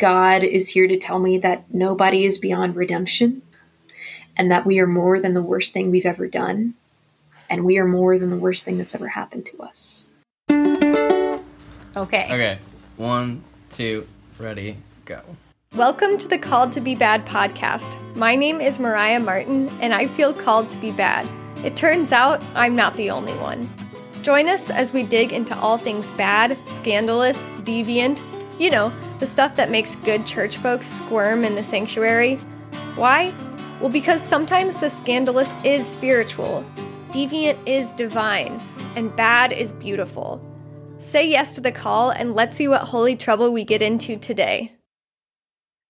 God is here to tell me that nobody is beyond redemption and that we are more than the worst thing we've ever done and we are more than the worst thing that's ever happened to us. Okay. Okay. One, two, ready, go. Welcome to the Called to Be Bad podcast. My name is Mariah Martin, and I feel called to be bad. It turns out I'm not the only one. Join us as we dig into all things bad, scandalous, deviant, you know, the stuff that makes good church folks squirm in the sanctuary. Why? Well, because sometimes the scandalous is spiritual, deviant is divine, and bad is beautiful. Say yes to the call, and let's see what holy trouble we get into today.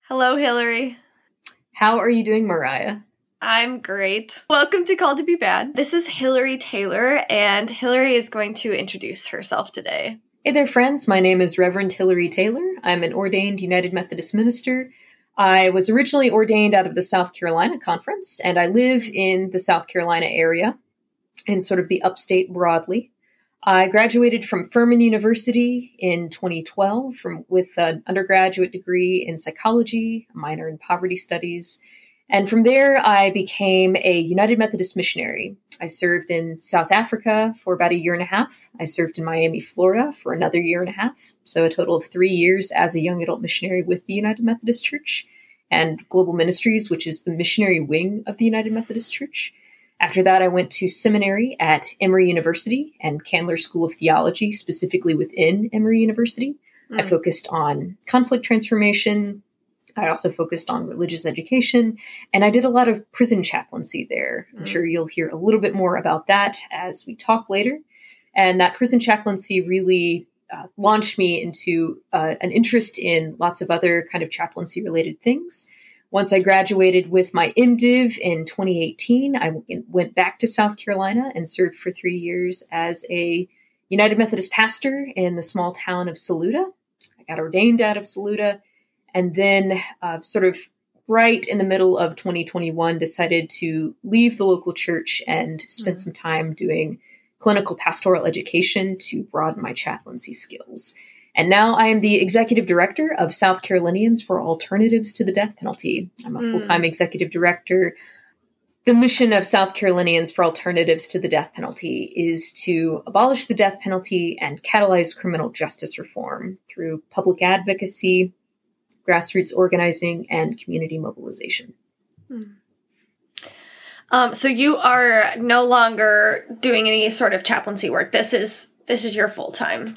Hello, Hillary. How are you doing, Mariah? I'm great. Welcome to Call to Be Bad. This is Hillary Taylor, and Hillary is going to introduce herself today. Hey there, friends. My name is Reverend Hillary Taylor. I'm an ordained United Methodist minister. I was originally ordained out of the South Carolina Conference, and I live in the South Carolina area in sort of the upstate broadly. I graduated from Furman University in 2012 from, with an undergraduate degree in psychology, a minor in poverty studies. And from there, I became a United Methodist missionary. I served in South Africa for about a year and a half. I served in Miami, Florida for another year and a half. So, a total of three years as a young adult missionary with the United Methodist Church and Global Ministries, which is the missionary wing of the United Methodist Church. After that, I went to seminary at Emory University and Candler School of Theology, specifically within Emory University. Mm. I focused on conflict transformation. I also focused on religious education, and I did a lot of prison chaplaincy there. I'm mm. sure you'll hear a little bit more about that as we talk later. And that prison chaplaincy really uh, launched me into uh, an interest in lots of other kind of chaplaincy related things. Once I graduated with my MDiv in 2018, I went back to South Carolina and served for three years as a United Methodist pastor in the small town of Saluda. I got ordained out of Saluda, and then, uh, sort of right in the middle of 2021, decided to leave the local church and spend mm-hmm. some time doing clinical pastoral education to broaden my chaplaincy skills. And now I am the executive director of South Carolinians for Alternatives to the Death Penalty. I'm a mm. full time executive director. The mission of South Carolinians for Alternatives to the Death Penalty is to abolish the death penalty and catalyze criminal justice reform through public advocacy, grassroots organizing, and community mobilization. Mm. Um, so you are no longer doing any sort of chaplaincy work. This is this is your full time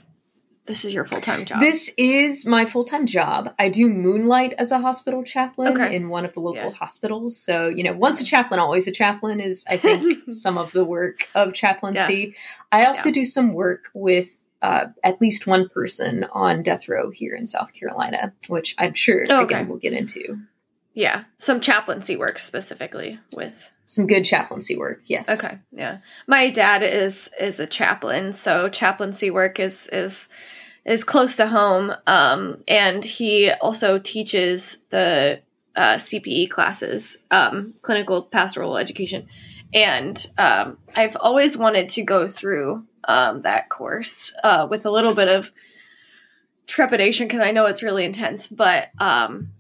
this is your full time job. This is my full time job. I do moonlight as a hospital chaplain okay. in one of the local yeah. hospitals. So, you know, once a chaplain, always a chaplain is, I think, some of the work of chaplaincy. Yeah. I also yeah. do some work with uh, at least one person on death row here in South Carolina, which I'm sure oh, okay. again we'll get into. Yeah, some chaplaincy work specifically with some good chaplaincy work. Yes. Okay. Yeah. My dad is is a chaplain, so chaplaincy work is is is close to home. Um, and he also teaches the uh, CPE classes, um, clinical pastoral education. And um, I've always wanted to go through um, that course uh, with a little bit of trepidation because I know it's really intense. But, um,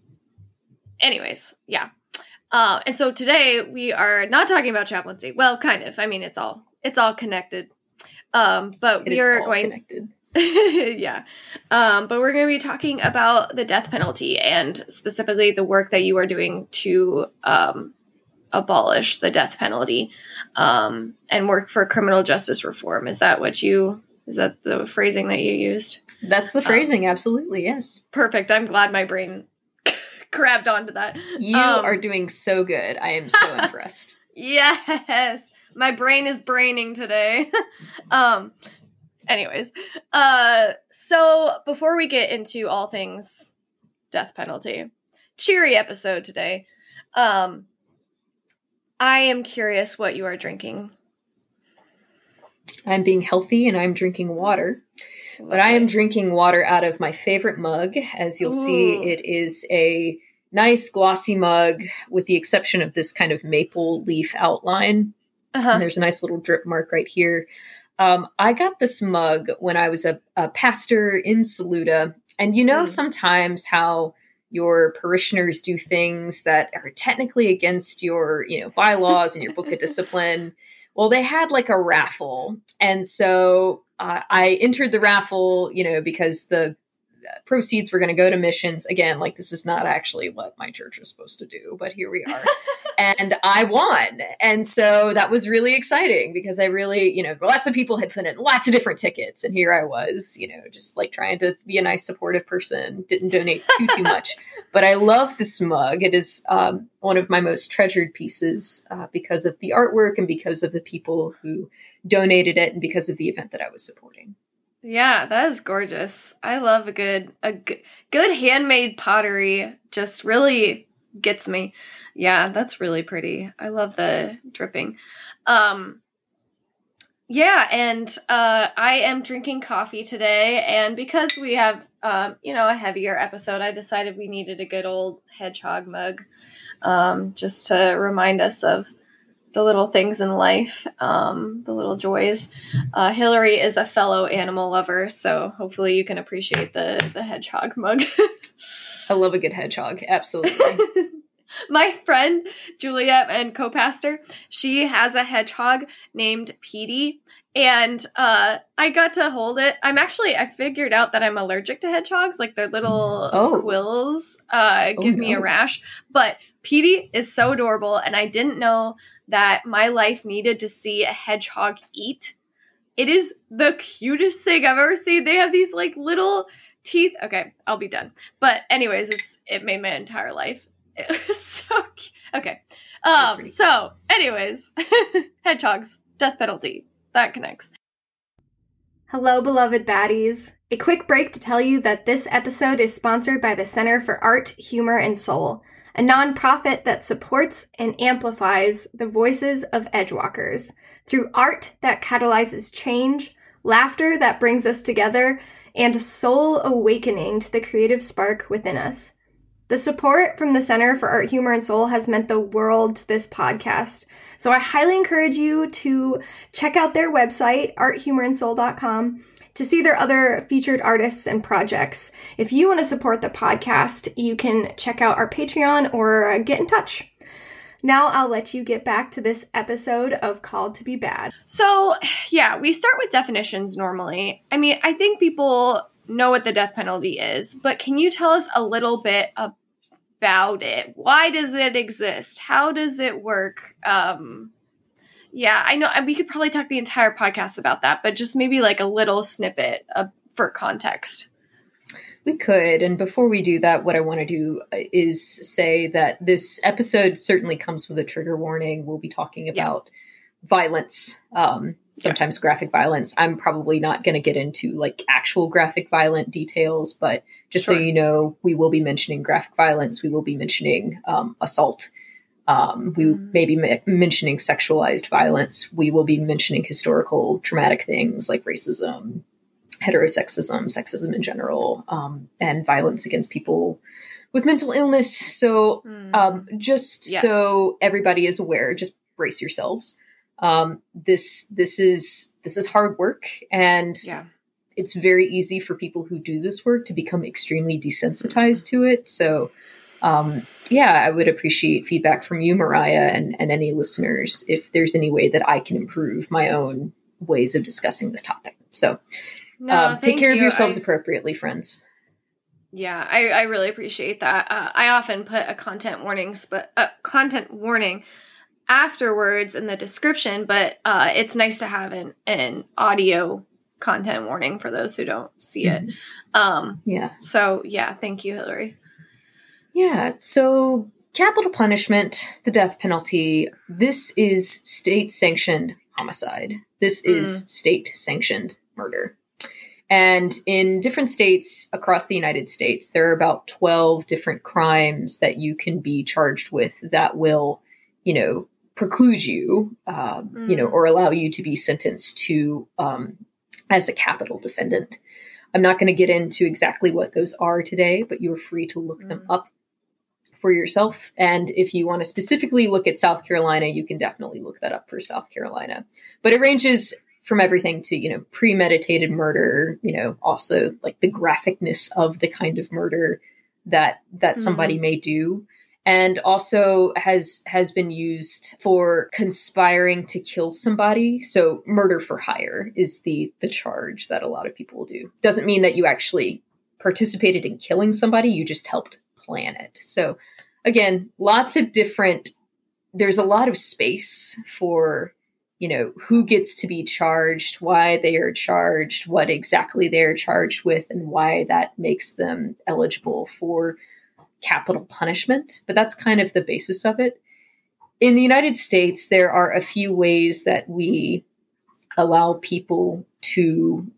anyways, yeah. Uh, and so today we are not talking about chaplaincy. Well, kind of. I mean, it's all it's all connected. Um, but we are going connected. yeah. Um, but we're going to be talking about the death penalty and specifically the work that you are doing to um, abolish the death penalty um, and work for criminal justice reform. Is that what you, is that the phrasing that you used? That's the um, phrasing, absolutely, yes. Perfect. I'm glad my brain grabbed onto that. You um, are doing so good. I am so impressed. Yes. My brain is braining today. um, anyways uh so before we get into all things death penalty cheery episode today um i am curious what you are drinking i'm being healthy and i'm drinking water but i am drinking water out of my favorite mug as you'll Ooh. see it is a nice glossy mug with the exception of this kind of maple leaf outline uh-huh. and there's a nice little drip mark right here um, I got this mug when I was a, a pastor in Saluda. And you know, mm. sometimes how your parishioners do things that are technically against your, you know, bylaws and your book of discipline. Well, they had like a raffle. And so uh, I entered the raffle, you know, because the proceeds were going to go to missions. Again, like this is not actually what my church is supposed to do, but here we are. and I won. And so that was really exciting because I really, you know, lots of people had put in lots of different tickets. And here I was, you know, just like trying to be a nice, supportive person, didn't donate too, too much. But I love this mug. It is um, one of my most treasured pieces uh, because of the artwork and because of the people who donated it and because of the event that I was supporting. Yeah, that is gorgeous. I love a good a g- good handmade pottery. Just really gets me. Yeah, that's really pretty. I love the dripping. Um yeah, and uh I am drinking coffee today and because we have um you know a heavier episode, I decided we needed a good old hedgehog mug um just to remind us of the little things in life, um, the little joys. Uh, Hillary is a fellow animal lover, so hopefully you can appreciate the the hedgehog mug. I love a good hedgehog, absolutely. My friend Juliet and co-pastor, she has a hedgehog named Petey, and uh, I got to hold it. I'm actually I figured out that I'm allergic to hedgehogs, like their little oh. quills uh, give oh, no. me a rash. But Petey is so adorable, and I didn't know that my life needed to see a hedgehog eat. It is the cutest thing I've ever seen. They have these like little teeth. Okay, I'll be done. But anyways, it's it made my entire life. It was so cute. Okay. Um so anyways, hedgehogs, death penalty. That connects. Hello beloved baddies. A quick break to tell you that this episode is sponsored by the Center for Art, Humor and Soul a nonprofit that supports and amplifies the voices of edgewalkers through art that catalyzes change, laughter that brings us together, and a soul awakening to the creative spark within us. The support from the Center for Art, Humor, and Soul has meant the world to this podcast. So I highly encourage you to check out their website, arthumorandsoul.com, to see their other featured artists and projects. If you want to support the podcast, you can check out our Patreon or get in touch. Now I'll let you get back to this episode of Called to Be Bad. So, yeah, we start with definitions normally. I mean, I think people know what the death penalty is, but can you tell us a little bit about it? Why does it exist? How does it work? Um, yeah, I know we could probably talk the entire podcast about that, but just maybe like a little snippet of, for context. We could. And before we do that, what I want to do uh, is say that this episode certainly comes with a trigger warning. We'll be talking about yeah. violence, um, sometimes yeah. graphic violence. I'm probably not going to get into like actual graphic violent details, but just sure. so you know, we will be mentioning graphic violence. We will be mentioning um, assault um, we mm. may be m- mentioning sexualized violence. We will be mentioning historical traumatic things like racism, heterosexism, sexism in general, um, and violence against people with mental illness. So, mm. um, just yes. so everybody is aware, just brace yourselves. Um, this this is this is hard work, and yeah. it's very easy for people who do this work to become extremely desensitized to it. So um, yeah, I would appreciate feedback from you, Mariah, and, and any listeners if there's any way that I can improve my own ways of discussing this topic. So no, um, take care you. of yourselves I, appropriately, friends. Yeah, I, I really appreciate that. Uh, I often put a content warnings, but a content warning afterwards in the description, but uh, it's nice to have an, an audio content warning for those who don't see it. Mm-hmm. Um, yeah. So yeah, thank you, Hillary. Yeah. So, capital punishment, the death penalty, this is state sanctioned homicide. This is mm. state sanctioned murder. And in different states across the United States, there are about 12 different crimes that you can be charged with that will, you know, preclude you, um, mm. you know, mm. or allow you to be sentenced to um, as a capital defendant. I'm not going to get into exactly what those are today, but you are free to look mm. them up for yourself. And if you want to specifically look at South Carolina, you can definitely look that up for South Carolina. But it ranges from everything to, you know, premeditated murder, you know, also like the graphicness of the kind of murder, that that mm-hmm. somebody may do. And also has has been used for conspiring to kill somebody. So murder for hire is the the charge that a lot of people do. Doesn't mean that you actually participated in killing somebody you just helped plan it. So again lots of different there's a lot of space for you know who gets to be charged why they are charged what exactly they're charged with and why that makes them eligible for capital punishment, but that's kind of the basis of it. In the United States, there are a few ways that we allow people to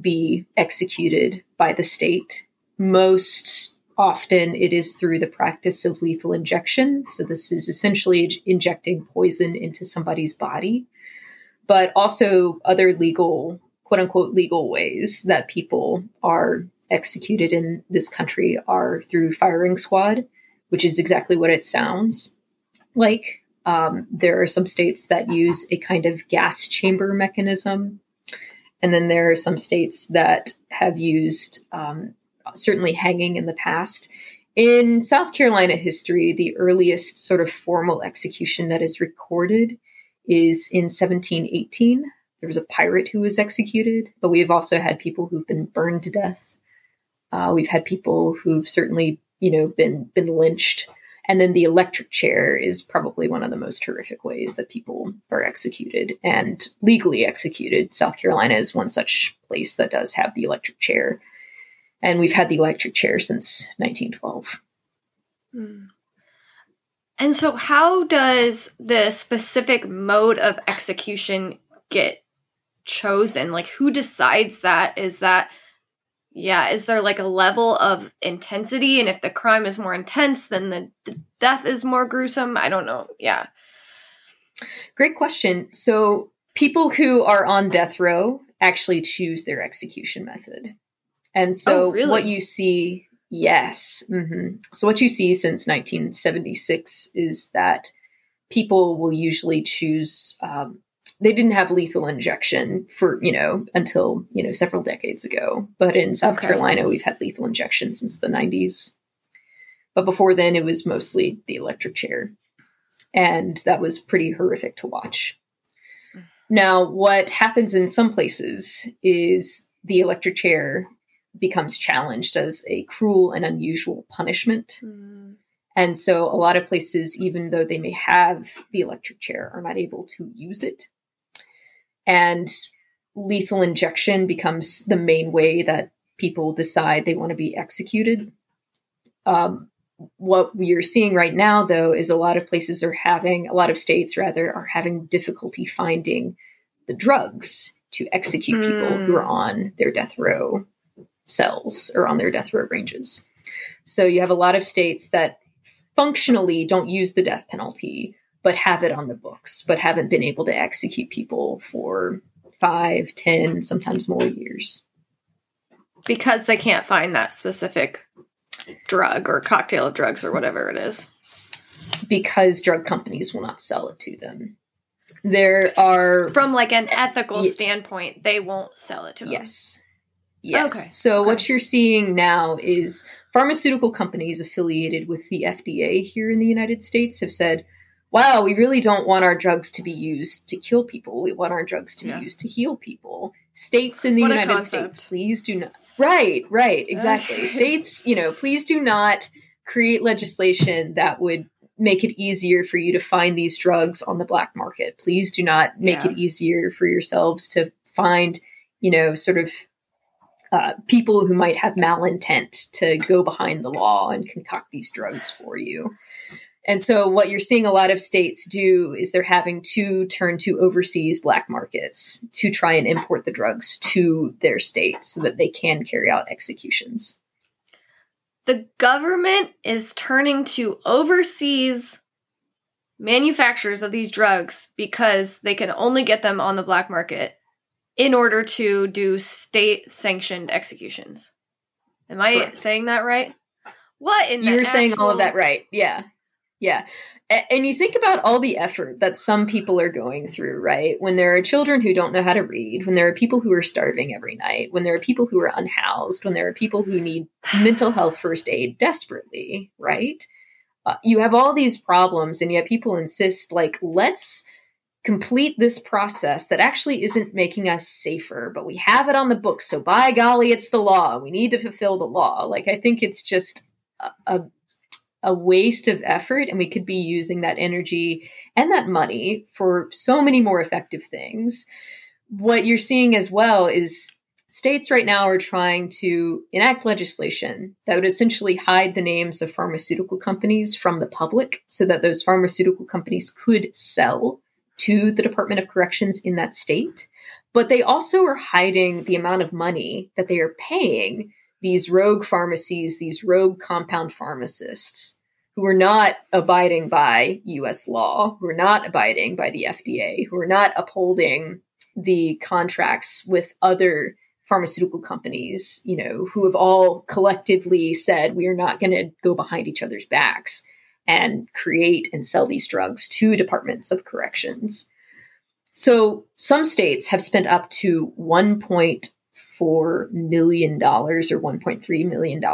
be executed by the state. Most often, it is through the practice of lethal injection. So, this is essentially injecting poison into somebody's body, but also other legal, quote unquote, legal ways that people are executed in this country are through firing squad, which is exactly what it sounds like. Um, there are some states that use a kind of gas chamber mechanism. And then there are some states that have used um, certainly hanging in the past. In South Carolina history, the earliest sort of formal execution that is recorded is in 1718. There was a pirate who was executed, but we've also had people who've been burned to death uh, we've had people who've certainly, you know, been been lynched. And then the electric chair is probably one of the most horrific ways that people are executed and legally executed. South Carolina is one such place that does have the electric chair. And we've had the electric chair since 1912. Hmm. And so, how does the specific mode of execution get chosen? Like, who decides that? Is that yeah is there like a level of intensity and if the crime is more intense then the, the death is more gruesome i don't know yeah great question so people who are on death row actually choose their execution method and so oh, really? what you see yes mm-hmm. so what you see since 1976 is that people will usually choose um, they didn't have lethal injection for you know until you know several decades ago but in south okay. carolina we've had lethal injection since the 90s but before then it was mostly the electric chair and that was pretty horrific to watch now what happens in some places is the electric chair becomes challenged as a cruel and unusual punishment mm. and so a lot of places even though they may have the electric chair are not able to use it and lethal injection becomes the main way that people decide they want to be executed. Um, what we are seeing right now, though, is a lot of places are having, a lot of states rather, are having difficulty finding the drugs to execute mm. people who are hmm. on their death row cells or on their death row ranges. So you have a lot of states that functionally don't use the death penalty, but have it on the books, but haven't been able to execute people for five, ten, sometimes more years. Because they can't find that specific drug or cocktail of drugs or whatever it is. Because drug companies will not sell it to them. There are. From like an ethical standpoint, they won't sell it to them. Yes. Yes. Okay. So okay. what you're seeing now is pharmaceutical companies affiliated with the FDA here in the United States have said, wow, we really don't want our drugs to be used to kill people. We want our drugs to be used to heal people. States in the what United States, please do not. Right, right, exactly. States, you know, please do not create legislation that would make it easier for you to find these drugs on the black market. Please do not make yeah. it easier for yourselves to find, you know, sort of uh, people who might have malintent to go behind the law and concoct these drugs for you. And so what you're seeing a lot of states do is they're having to turn to overseas black markets to try and import the drugs to their state so that they can carry out executions. The government is turning to overseas manufacturers of these drugs because they can only get them on the black market in order to do state sanctioned executions. Am I Correct. saying that right? What in You're saying all of that right. Yeah. Yeah. And you think about all the effort that some people are going through, right? When there are children who don't know how to read, when there are people who are starving every night, when there are people who are unhoused, when there are people who need mental health first aid desperately, right? Uh, you have all these problems, and yet people insist, like, let's complete this process that actually isn't making us safer, but we have it on the books. So by golly, it's the law. We need to fulfill the law. Like, I think it's just a, a, waste of effort, and we could be using that energy and that money for so many more effective things. What you're seeing as well is states right now are trying to enact legislation that would essentially hide the names of pharmaceutical companies from the public so that those pharmaceutical companies could sell to the Department of Corrections in that state, but they also are hiding the amount of money that they are paying these rogue pharmacies, these rogue compound pharmacists who are not abiding by US law, who are not abiding by the FDA, who are not upholding the contracts with other pharmaceutical companies, you know, who have all collectively said we are not going to go behind each other's backs and create and sell these drugs to departments of corrections. So some states have spent up to $1.4 million or $1.3 million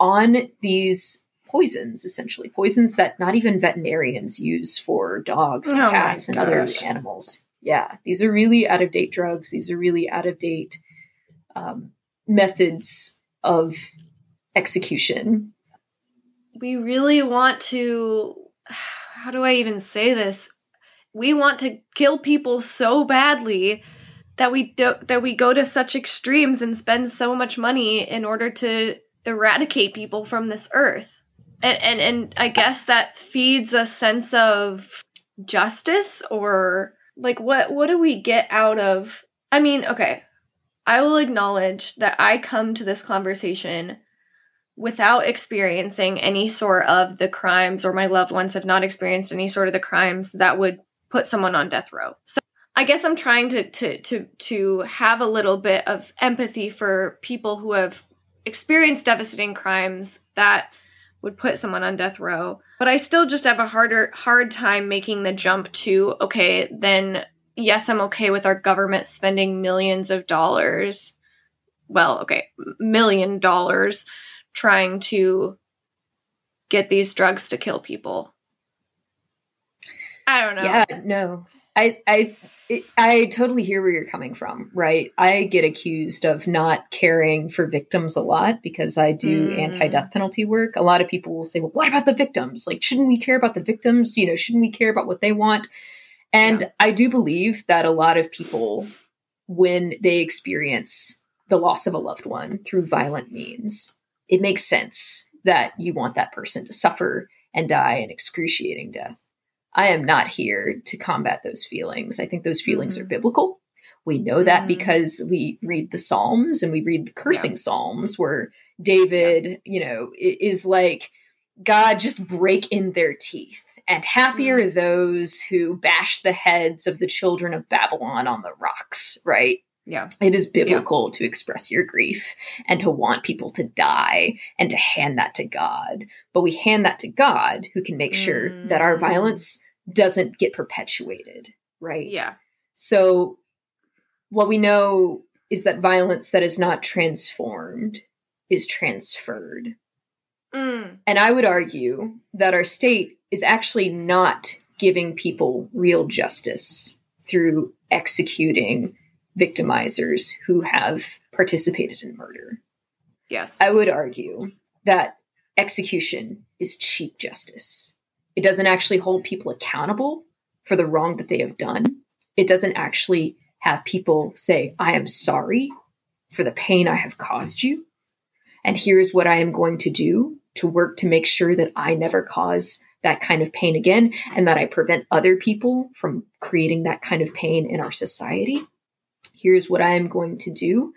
on these poisons, essentially. Poisons that not even veterinarians use for dogs and Oh cats and other animals. Yeah, these are really out of date drugs. These are really out of date um, methods of execution we really want to how do i even say this? We want to kill people so badly that we do that we go to such extremes and spend so much money in order to eradicate people from this earth. And and, and i guess that feeds a sense of justice or like what what do we get out of i mean okay i will acknowledge that i come to this conversation without experiencing any sort of the crimes or my loved ones have not experienced any sort of the crimes that would put someone on death row. So I guess I'm trying to to to to have a little bit of empathy for people who have experienced devastating crimes that would put someone on death row. But I still just have a harder hard time making the jump to okay, then yes, I'm okay with our government spending millions of dollars. Well, okay, million dollars trying to get these drugs to kill people. I don't know. Yeah, no. I I it- I totally hear where you're coming from, right? I get accused of not caring for victims a lot because I do Mm. anti-death penalty work. A lot of people will say, "Well, what about the victims? Like shouldn't we care about the victims? You know, shouldn't we care about what they want?" And Yeah. I do believe that a lot of people when they experience the loss of a loved one through violent means, it makes sense that you want that person to suffer and die an excruciating death. I am not here to combat those feelings. I think those feelings are Mhm. biblical. We know that Mhm. because we read the Psalms and we read the cursing Psalms where David, you know, is like, God, just break in their teeth. And happy are those who bash the heads of the children of Babylon on the rocks, right? Yeah. It is biblical to express your grief and to want people to die and to hand that to God. But we hand that to God who can make sure that our Mm. violence doesn't get perpetuated, right? Yeah. So what we know is that violence that is not transformed is transferred. Mm. And I would argue that our state is actually not giving people real justice through executing victimizers who have participated in murder. Yes. I would argue that execution is cheap justice. It doesn't actually hold people accountable for the wrong that they have done. It doesn't actually have people say, I am sorry for the pain I have caused you. And here's what I am going to do to work to make sure that I never cause that kind of pain again and that I prevent other people from creating that kind of pain in our society. Here's what I am going to do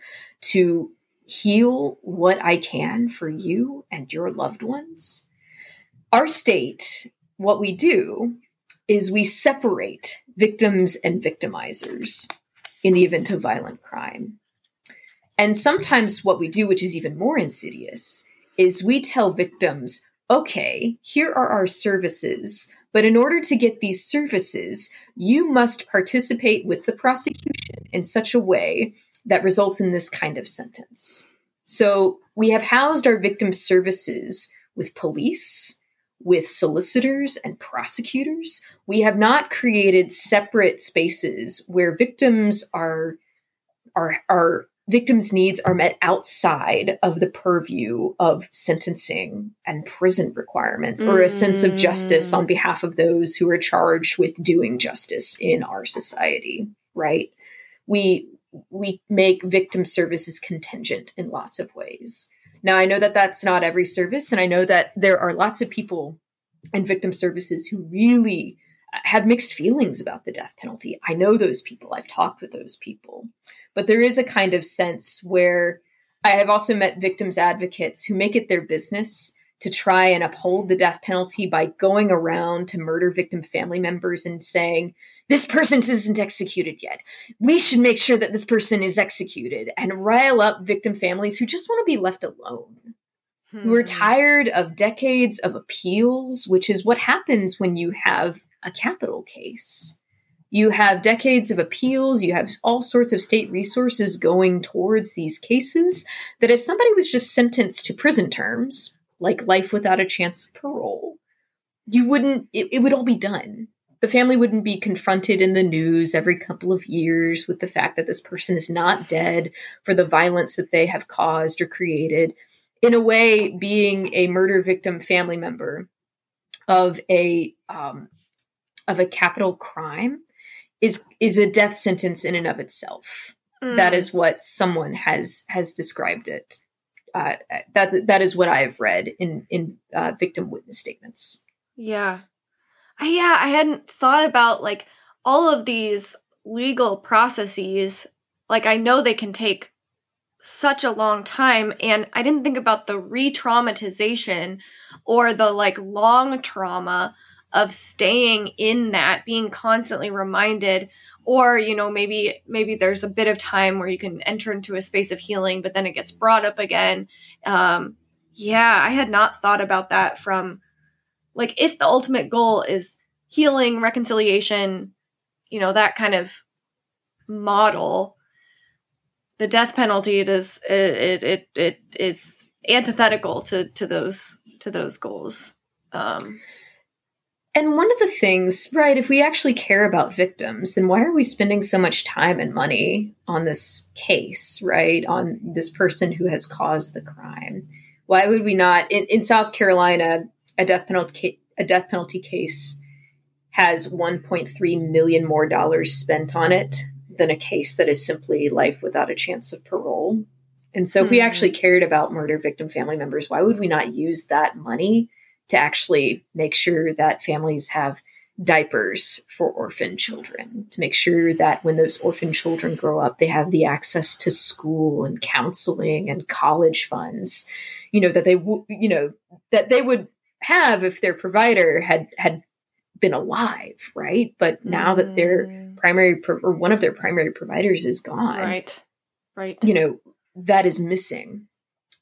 to heal what I can for you and your loved ones. Our state, what we do is we separate victims and victimizers in the event of violent crime. And sometimes what we do, which is even more insidious, is we tell victims, okay, here are our services, but in order to get these services, you must participate with the prosecution in such a way that results in this kind of sentence. So we have housed our victim services with police, with solicitors and prosecutors. We have not created separate spaces where victims are are are victims' needs are met outside of the purview of sentencing and prison requirements or a sense of justice on mm. behalf of those who are charged with doing justice in our society, right? We we make victim services contingent in lots of ways. Now, I know that that's not every service, and I know that there are lots of people in victim services who really have mixed feelings about the death penalty. I know those people, I've talked with those people. But there is a kind of sense where I have also met victims advocates who make it their business to try and uphold the death penalty by going around to murder victim family members and saying, this person isn't executed yet. We should make sure that this person is executed and rile up victim families who just want to be left alone. Hmm. Who are tired of decades of appeals, which is what happens when you have a capital case. You have decades of appeals, you have all sorts of state resources going towards these cases. That if somebody was just sentenced to prison terms, like life without a chance of parole, you wouldn't, it, it would all be done the family wouldn't be confronted in the news every couple of years with the fact that this person is not dead for the violence that they have caused or created. In a way, being a murder victim family member of a um, of a capital crime is is a death sentence in and of itself. Mm. That is what someone has has described it. Uh, that's that is what I have read in in uh, victim witness statements. Yeah, I, yeah, I hadn't thought about like all of these legal processes. Like, I know they can take such a long time, and I didn't think about the re traumatization or the like long trauma of staying in that being constantly reminded or you know maybe maybe there's a bit of time where you can enter into a space of healing but then it gets brought up again. Um yeah i had not thought about that from like if the ultimate goal is healing reconciliation you know that kind of model the death penalty it is it it it is antithetical to to those to those goals. Um and one of the things, right, if we actually care about victims, then why are we spending so much time and money on this case, right? On this person who has caused the crime? Why would we not in, in South Carolina, a death penalty a death penalty case has 1.3 million more dollars spent on it than a case that is simply life without a chance of parole. And so, mm-hmm. if we hmm. actually cared about murder victim family members, why would we not use that money to actually make sure that families have diapers for orphan children, to make sure that when those orphan children grow up, they have the access to school and counseling and college funds, you know, that they, w- you know, that they would have if their provider had had been alive, right? But now that their mm. primary pro- or one of their primary providers is gone, right, right, you know that is missing.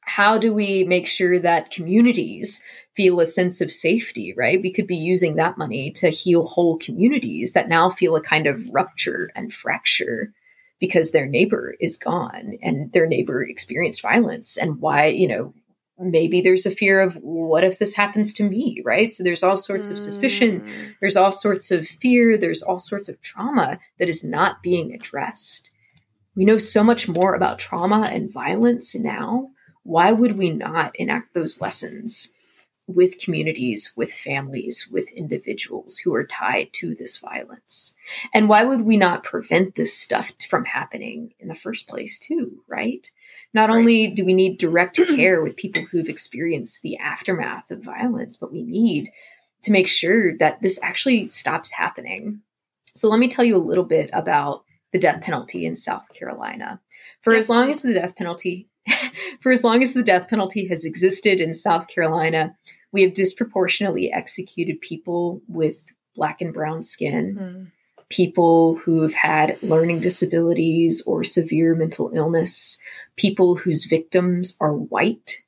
How do we make sure that communities feel a sense of safety, right? We could be using that money to heal whole communities that now feel a kind of rupture and fracture because their neighbor is gone and their neighbor experienced violence and why, you know, maybe there's a fear of what if this happens to me, right? So there's all sorts of suspicion, mm. there's all sorts of fear, there's all sorts of trauma that is not being addressed. We know so much more about trauma and violence now. Why would we not enact those lessons with communities, with families, with individuals who are tied to this violence? And why would we not prevent this stuff from happening in the first place, too, right? Not right. only do we need direct care with people who've experienced the aftermath of violence, but we need to make sure that this actually stops happening. So let me tell you a little bit about the death penalty in South Carolina. For as long as the death penalty for as long as the death penalty has existed in South Carolina, we have disproportionately executed people with black and brown skin. Mm people who've had learning disabilities or severe mental illness, people whose victims are white,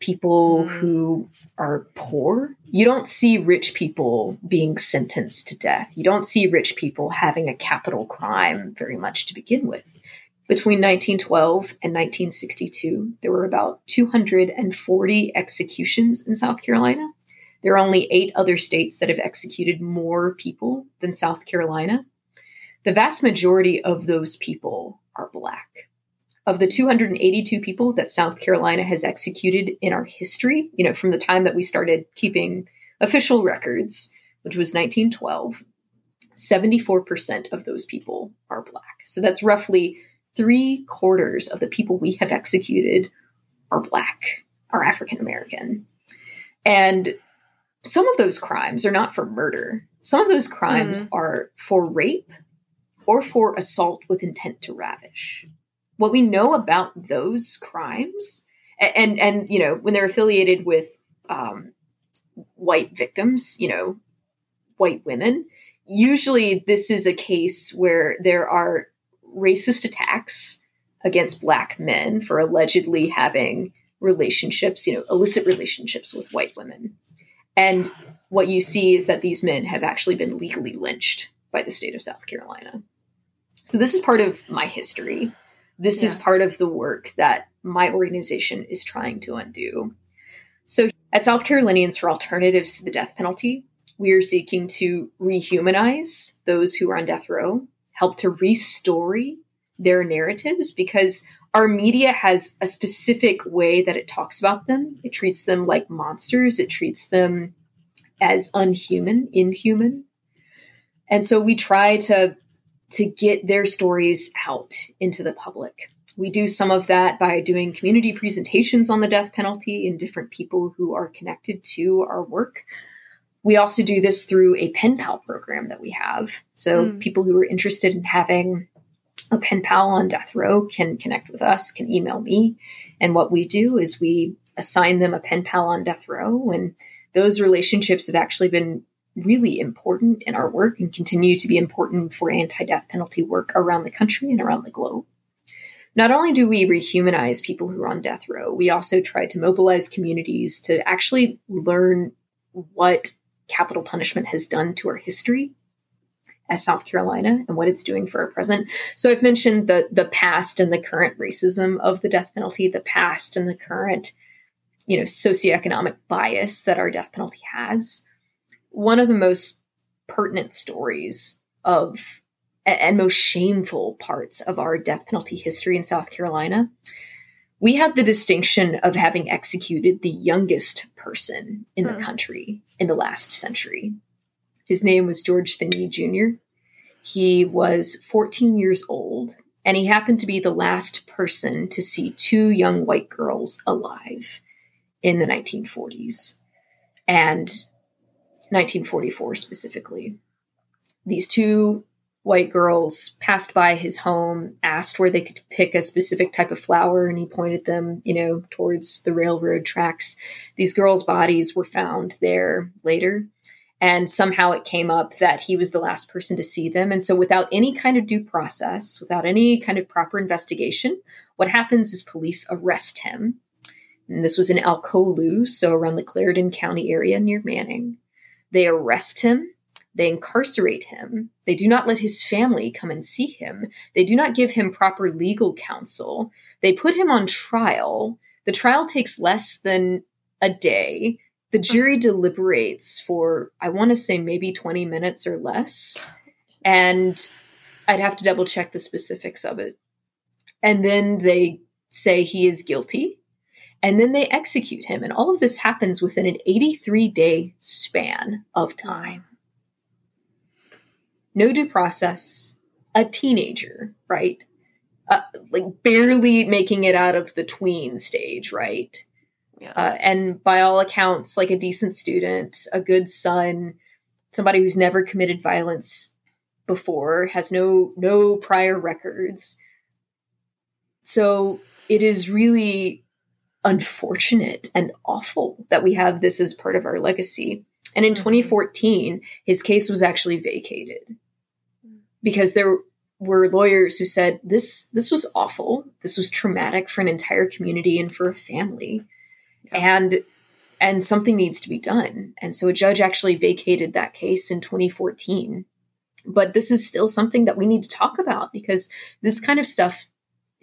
people Mm. who are poor. You don't see rich people being sentenced to death. You don't see rich people having a capital crime very much to begin with. Between 1912 and 1962, there were about 240 executions in South Carolina. There are only eight other states that have executed more people than South Carolina. The vast majority of those people are Black. Of the 282 people that South Carolina has executed in our history, you know, from the time that we started keeping official records, which was 1912, 74% of those people are Black. So that's roughly three quarters of the people we have executed are Black, are African American. And some of those crimes are not for murder. Some of those crimes mm-hmm. are for rape or for assault with intent to ravish. What we know about those crimes, and and, you know, when they're affiliated with um, white victims, you know, white women, usually this is a case where there are racist attacks against black men for allegedly having relationships, you know, illicit relationships with white women. And what you see is that these men have actually been legally lynched by the state of South Carolina. So this is part of my history. This is part of the work that my organization is trying to undo. So at South Carolinians for Alternatives to the Death Penalty, we are seeking to rehumanize those who are on death row, help to restory their narratives because our media has a specific way that it talks about them. It treats them like monsters, it treats them as unhuman, inhuman. And so we try to to get their stories out into the public. We do some of that by doing community presentations on the death penalty and different people who are connected to our work. We also do this through a pen pal program that we have. So Mm. people who are interested in having a pen pal on death row can connect with us, can email me. And what we do is we assign them a pen pal on death row. And those relationships have actually been really important in our work and continue to be important for anti death penalty work around the country and around the globe. Not only do we rehumanize people who are on death row, we also try to mobilize communities to actually learn what capital punishment has done to our history as South Carolina and what it's doing for our present. So I've mentioned the the past and the current racism of the death penalty, the past and the current, you know, socioeconomic bias that our death penalty has. One of the most pertinent stories of and most shameful parts of our death penalty history in South Carolina. We had the distinction of having executed the youngest person in the Hmm. country in the last century. His name was George Stinney Jr. He was 14 years old, and he happened to be the last person to see two young white girls alive in the 1940s and 1944 specifically. These two white girls passed by his home, asked where they could pick a specific type of flower, and he pointed them, you know, towards the railroad tracks. These girls' bodies were found there later. And somehow it came up that he was the last person to see them. And so, without any kind of due process, without any kind of proper investigation, what happens is police arrest him. And this was in Alcolu, so around the Clarendon County area near Manning. They arrest him, they incarcerate him, they do not let his family come and see him, they do not give him proper legal counsel, they put him on trial. The trial takes less than a day. The jury deliberates for, I want to say, maybe 20 minutes or less. And I'd have to double check the specifics of it. And then they say he is guilty. And then they execute him. And all of this happens within an 83 day span of time. No due process, a teenager, right? Uh, like barely making it out of the tween stage, right? Yeah. uh, and by all accounts, like a decent student, a good son, somebody who's never committed violence before, has no no prior records. So it is really unfortunate and awful that we have this as part of our legacy. And in Mhm. 2014, his case was actually vacated because there were lawyers who said this this was awful. This was traumatic for an entire community and for a family and and something needs to be done. And so a judge actually vacated that case in 2014. But this is still something that we need to talk about because this kind of stuff,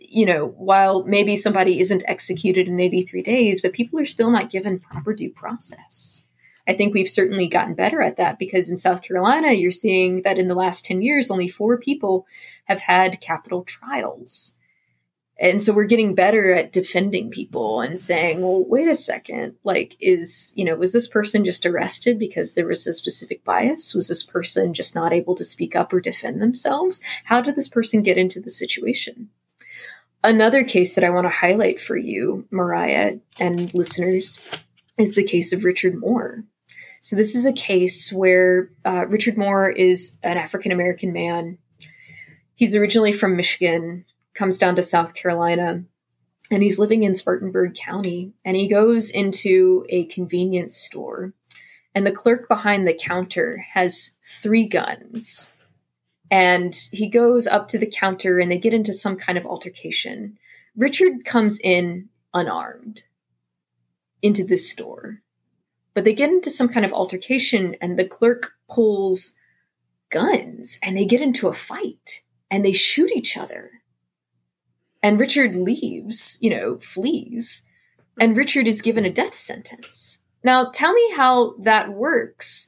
you know, while maybe somebody isn't executed in 83 days, but people are still not given proper due process. I think we've certainly gotten better at that because in South Carolina, you're seeing that in the last 10 years, only four people have had capital trials. And so we're getting better at defending people and saying, well, wait a second. Like, is, you know, was this person just arrested because there was a specific bias? Was this person just not able to speak up or defend themselves? How did this person get into the situation? Another case that I want to highlight for you, Mariah and listeners, is the case of Richard Moore. So, this is a case where uh, Richard Moore is an African American man. He's originally from Michigan, comes down to South Carolina, and he's living in Spartanburg County. And he goes into a convenience store, and the clerk behind the counter has three guns. And he goes up to the counter, and they get into some kind of altercation. Richard comes in unarmed into this store but they get into some kind of altercation, and the clerk pulls guns and they get into a fight and they shoot each other. And Richard leaves, you know, flees, and Richard is given a death sentence. Now, tell me how that works.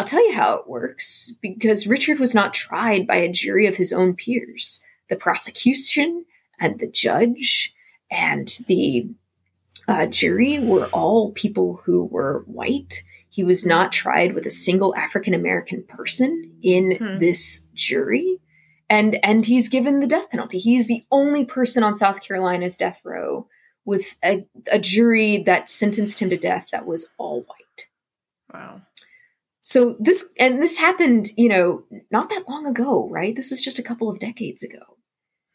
I'll tell you how it works because Richard was not tried by a jury of his own peers. The prosecution and the judge and the uh, jury were all people who were white. He was not tried with a single African American person in hmm. this jury. And and he's given the death penalty. He's the only person on South Carolina's death row with a, a jury that sentenced him to death that was all white. Wow. So this and this happened, you know, not that long ago, right? This was just a couple of decades ago.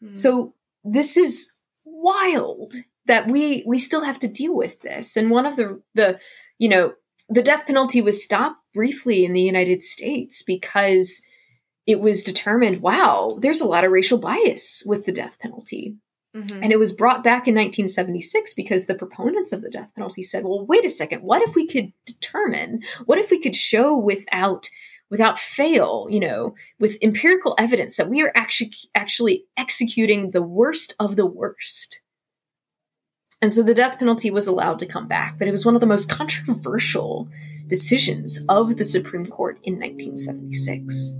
Hmm. So this is wild that we we still have to deal with this. And one of the the you know the death penalty was stopped briefly in the United States because it was determined, wow, there's a lot of racial bias with the death penalty. Mm-hmm. And it was brought back in 1976 because the proponents of the death penalty said, well, wait a second, what if we could determine, what if we could show without without fail, you know, with empirical evidence that we are actually actually executing the worst of the worst and so the death penalty was allowed to come back, but it was one of the most controversial decisions of the Supreme Court in 1976.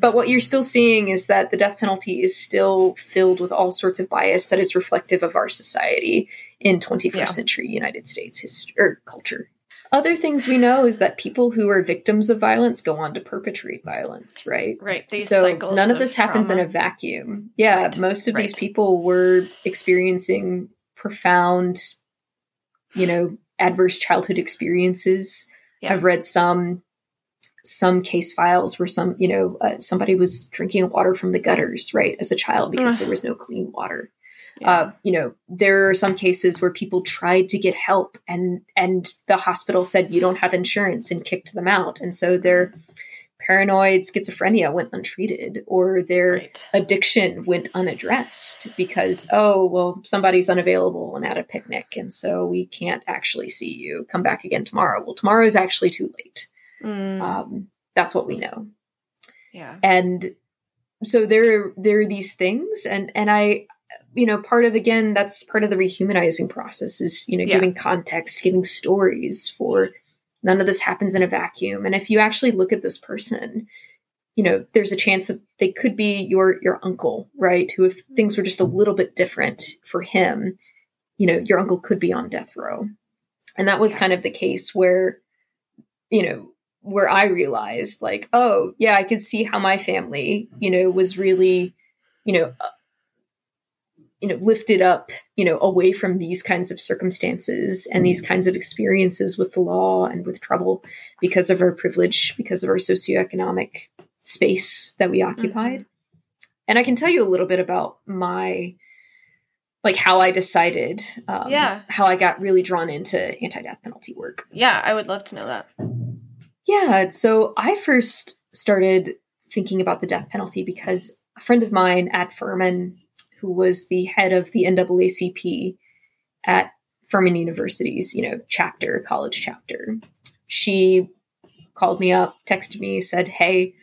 But what you're still seeing is that the death penalty is still filled with all sorts of bias that is reflective of our society in 21st yeah. century United States history or er, culture. Other things we know is that people who are victims of violence go on to perpetrate violence, right? Right. So none of this happens in a vacuum. Yeah, right. most of right. these people were experiencing profound, you know, adverse childhood experiences. Yeah. I've read some some case files where some, you know, uh, somebody was drinking water from the gutters, right, as a child because there was no clean water. Yeah. Uh, you know, there are some cases where people tried to get help and and the hospital said you don't have insurance and kicked them out, and so they're paranoid schizophrenia went untreated or their right. addiction went unaddressed because oh well somebody's unavailable and at a picnic and so we can't actually see you come back again tomorrow well tomorrow is actually too late mm. um, that's what we know yeah and so there there are these things and and i you know part of again that's part of the rehumanizing process is you know yeah. giving context giving stories for None of this happens in a vacuum. And if you actually look at this person, you know, there's a chance that they could be your your uncle, right? Who if things were just a little bit different for him, you know, your uncle could be on death row. And that was kind of the case where, you know, where I realized like, oh, yeah, I could see how my family, you know, was really, you know, you know lifted up you know away from these kinds of circumstances and these kinds of experiences with the law and with trouble because of our privilege because of our socioeconomic space that we occupied. Mm-hmm. and i can tell you a little bit about my like how i decided um, yeah. how i got really drawn into anti-death penalty work. Yeah i would love to know that yeah so i first started thinking about the death penalty because a friend of mine at furman who was the head of the NAACP at Furman University's, you know, chapter, college chapter. She called me up, texted me, said, Hey,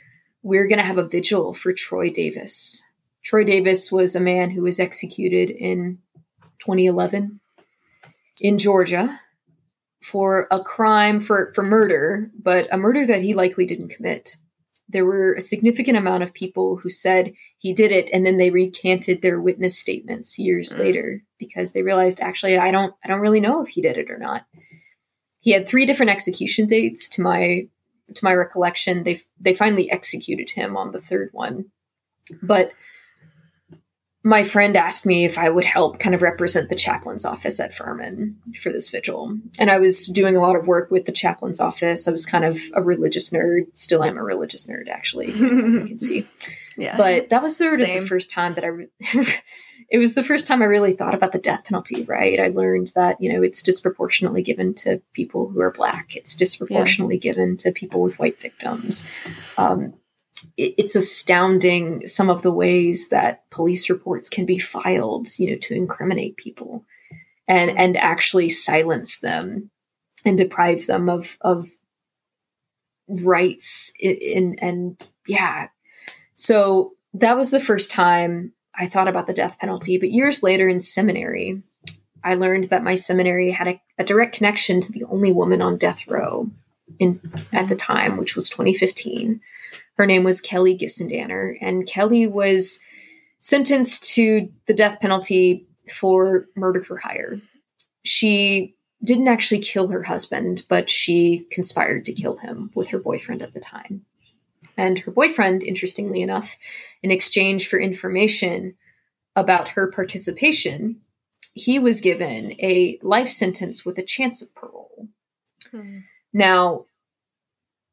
we're going to have a vigil for Troy Davis. Troy Davis was a man who was executed in 2011 in Georgia for a crime for, for murder, but a murder that he likely didn't commit. There were a significant amount of people who said he did it and then they recanted their witness statements years mm. later because they realized actually I don't I don't really know if he did it or not. He had three different execution dates to my to my recollection. They they finally executed him on the third one. But my friend asked me if I would help kind of represent the chaplain's office at Furman for this vigil. And I was doing a lot of work with the chaplain's office. I was kind of a religious nerd. Still am a religious nerd, actually, as you can see. Yeah. But that was sort Same. of the first time that I, re- it was the first time I really thought about the death penalty, right? I learned that, you know, it's disproportionately given to people who are Black, it's disproportionately yeah. given to people with white victims. Um, it's astounding some of the ways that police reports can be filed, you know, to incriminate people and and actually silence them and deprive them of of rights in, in and yeah. So that was the first time I thought about the death penalty. But years later in seminary, I learned that my seminary had a, a direct connection to the only woman on death row in at the time, which was 2015 her name was Kelly Gissendaner, and Kelly was sentenced to the death penalty for murder for hire. She didn't actually kill her husband, but she conspired to kill him with her boyfriend at the time. And her boyfriend, interestingly enough, in exchange for information about her participation, he was given a life sentence with a chance of parole. Hmm. Now,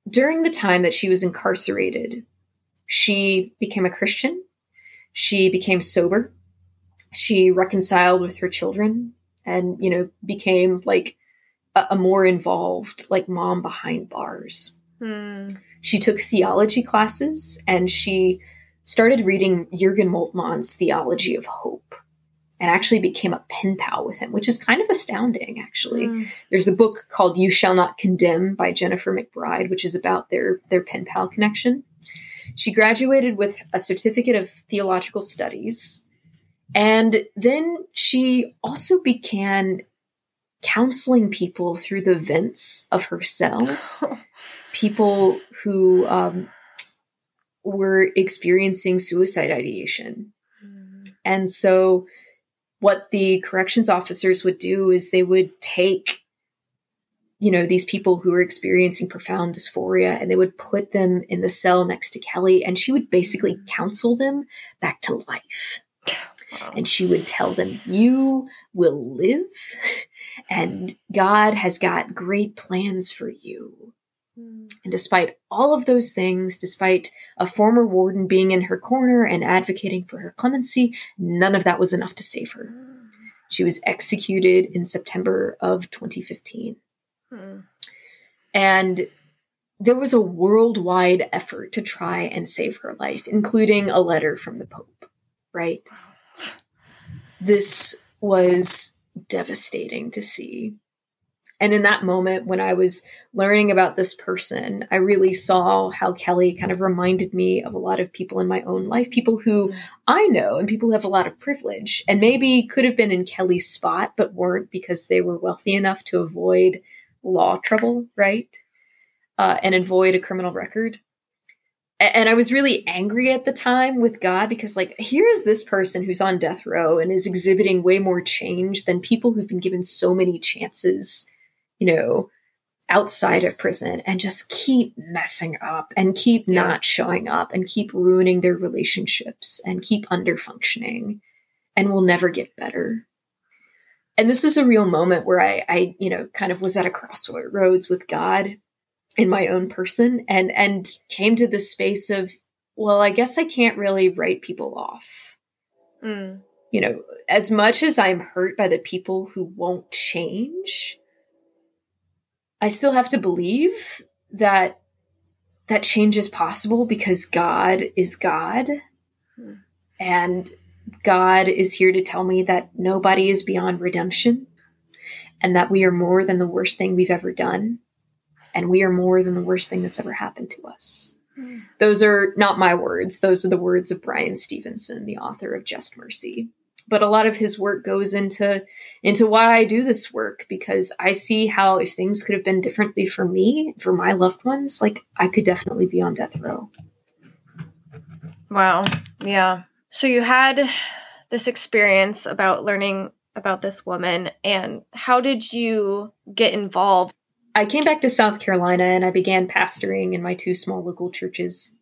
during the time that she was incarcerated, she became a Christian. She became sober. She reconciled with her children and, you know, became like a, a more involved, like mom behind bars. Hmm. She took theology classes and she started reading Jurgen Moltmann's Theology of Hope and actually became a pen pal with him, which is kind of astounding, actually. Mm. There's a book called You Shall Not Condemn by Jennifer McBride, which is about their, their pen pal connection. She graduated with a certificate of theological studies. And then she also began counseling people through the vents of her cells, people who um, were experiencing suicide ideation. Mm. And so what the corrections officers would do is they would take you know these people who were experiencing profound dysphoria and they would put them in the cell next to kelly and she would basically counsel them back to life wow. and she would tell them you will live and god has got great plans for you. And despite all of those things, despite a former warden being in her corner and advocating for her clemency, none of that was enough to save her. Mm. She was executed in September of 2015. Hmm. And there was a worldwide effort to try and save her life, including a letter from the Pope, right? This was devastating to see. And in that moment, when I was learning about this person, I really saw how Kelly kind of reminded me of a lot of people in my own life, people who I know and people who have a lot of privilege and maybe could have been in Kelly's spot, but weren't because they were wealthy enough to avoid law trouble, right? Uh, and avoid a criminal record. And I was really angry at the time with God because, like, here is this person who's on death row and is exhibiting way more change than people who've been given so many chances you know, outside of prison and just keep messing up and keep yeah. not showing up and keep ruining their relationships and keep under functioning and will never get better. And this was a real moment where I, I, you know, kind of was at a crossroads with God in my own person and and came to this space of, well, I guess I can't really write people off. Mm. You know, as much as I'm hurt by the people who won't change, I still have to believe that that change is possible because God is God. Hmm. And God is here to tell me that nobody is beyond redemption. and that we are more than the worst thing we've ever done, and we are more than the worst thing that's ever happened to us. Mm. Those are not my words, those are the words of Bryan Stevenson, the author of Just Mercy. But a lot of his work goes into into why I do this work because I see how if things could have been differently for me, for my loved ones, like I could definitely be on death row. Wow. Yeah. So you had this experience about learning about this woman and how did you get involved? I came back to South Carolina and I began pastoring in my two small local churches.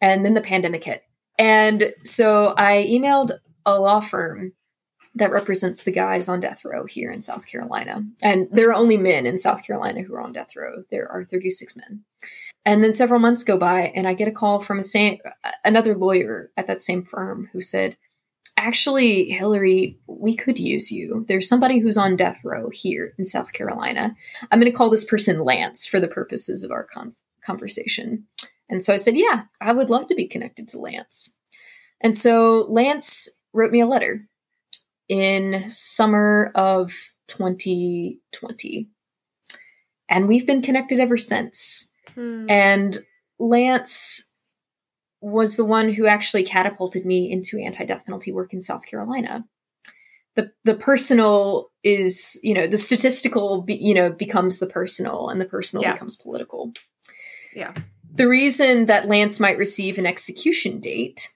And then the pandemic hit. And so I emailed a law firm that represents the guys on death row here in South Carolina. And there are only men in South Carolina who are on death row. There are 36 men. And then several months go by and I get a call from a same, another lawyer at that same firm who said, actually, Hillary, we could use you. There's somebody who's on death row here in South Carolina. I'm going to call this person Lance for the purposes of our con- conversation. And so I said, yeah, I would love to be connected to Lance. And so Lance wrote me a letter in summer of 2020. And we've been connected ever since. Hmm. And Lance was the one who actually catapulted me into anti-death penalty work in South Carolina. The the personal is, you know, the statistical, be, you know, becomes the personal, and the personal yeah. becomes political. Yeah. The reason that Lance might receive an execution date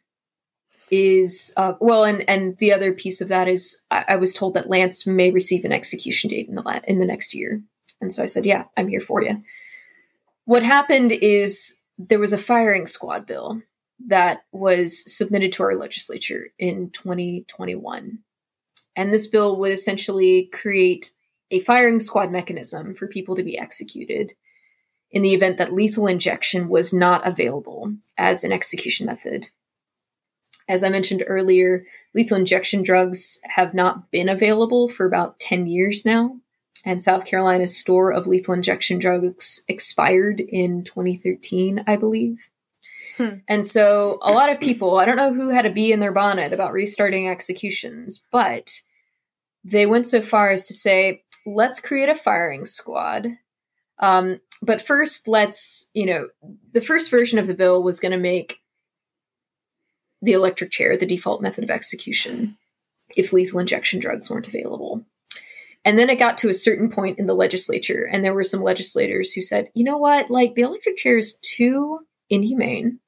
is uh, well, and and the other piece of that is I, I, was told that Lance may receive an execution date in the la- in the next year, and so I said, yeah, I'm here for you. What happened is there was a firing squad bill that was submitted to our legislature in 2021. And this bill would essentially create a firing squad mechanism for people to be executed in the event that lethal injection was not available as an execution method. As I mentioned earlier, lethal injection drugs have not been available for about 10 years now. And South Carolina's store of lethal injection drugs expired in 2013, I believe. Hmm. And so a lot of people, I don't know who had a bee in their bonnet about restarting executions, but they went so far as to say, let's create a firing squad. Um, but first, let's, you know, the first version of the bill was going to make the electric chair the default method of execution if lethal injection drugs weren't available. And then it got to a certain point in the legislature, and there were some legislators who said, you know what, like the electric chair is too inhumane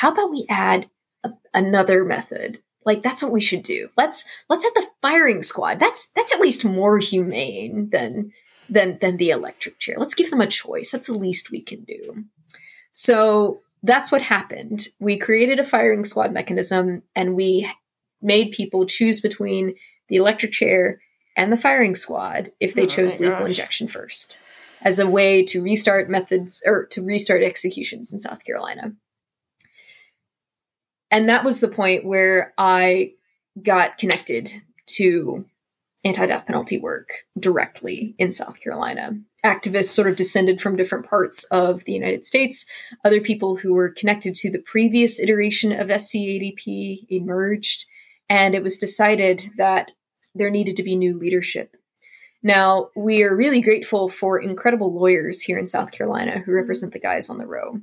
how about we add a, another method? Like that's what we should do. Let's let's add the firing squad. That's that's at least more humane than than than the electric chair. Let's give them a choice. That's the least we can do. So that's what happened. We created a firing squad mechanism and we made people choose between the electric chair and the firing squad if they oh chose lethal injection first as a way to restart methods or to restart executions in South Carolina and that was the point where I got connected to anti death penalty work directly in South Carolina. Activists sort of descended from different parts of the United States. Other people who were connected to the previous iteration of SCADP emerged, and it was decided that there needed to be new leadership. Now, we are really grateful for incredible lawyers here in South Carolina who represent the guys on the row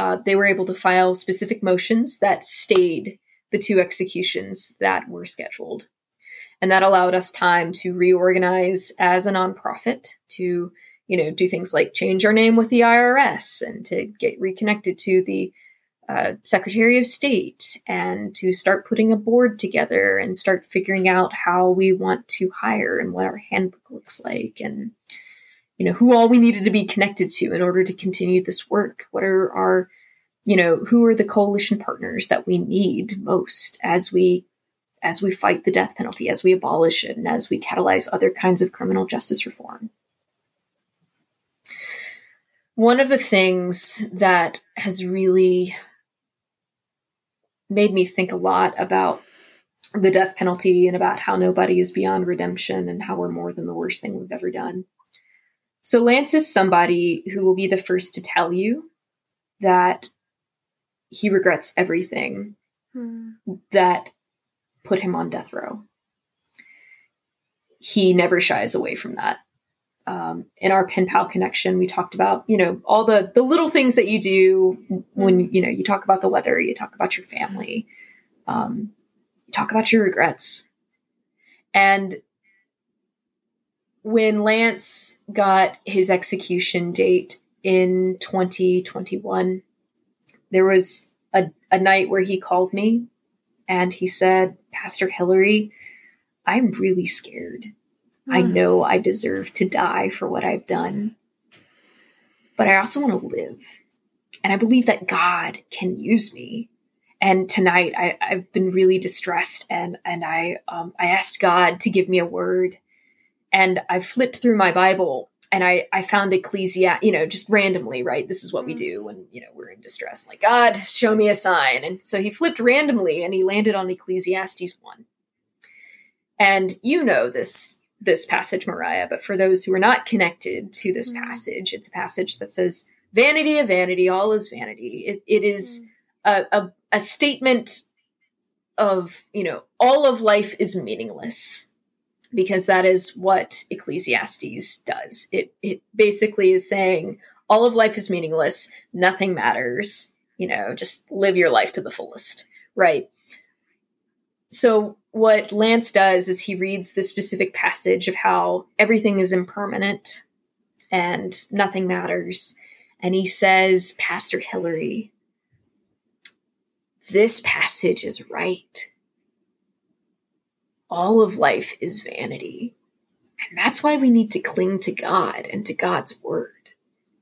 uh, they were able to file specific motions that stayed the two executions that were scheduled. And that allowed us time to reorganize as a nonprofit, to you know do things like change our name with the IRS and to get reconnected to the uh, Secretary of State and to start putting a board together and start figuring out how we want to hire and what our handbook looks like and you know who all we needed to be connected to in order to continue this work. What are our you know who are the coalition partners that we need most as we as we fight the death penalty as we abolish it and as we catalyze other kinds of criminal justice reform one of the things that has really made me think a lot about the death penalty and about how nobody is beyond redemption and how we're more than the worst thing we've ever done so Lance is somebody who will be the first to tell you that he regrets everything hmm. that put him on death row. he never shies away from that. Um, in our pen pal connection, we talked about you know all the the little things that you do when you know you talk about the weather, you talk about your family, um, you talk about your regrets, and when Lance got his execution date in 2021, there was a, a night where he called me and he said, Pastor Hillary, I'm really scared. Mm. I hmm. know I deserve to die for what I've done, but I also want to live. And I believe that God can use me. And tonight I, have been really distressed and, and I, um, I asked God to give me a word and I flipped through my Bible and I, I found Ecclesiastes, you know, just randomly, right? This is what we mm. do when, you know, we're in distress. Like, God, show me a sign. And so he flipped randomly and he landed on Ecclesiastes 1. And you know this this passage, Mariah, but for those who are not connected to this mm. passage, it's a passage that says, Vanity of vanity, all is vanity. it, it is mm. a, a, a statement of, you know, all of life is meaningless because that is what Ecclesiastes does. It it basically is saying all of life is meaningless, nothing matters, you know, just live your life to the fullest, right? So what Lance does is he reads this specific passage of how everything is impermanent and nothing matters. And he says, Pastor Hillary, this passage is right all of life is vanity. And that's why we need to cling to God and to God's word.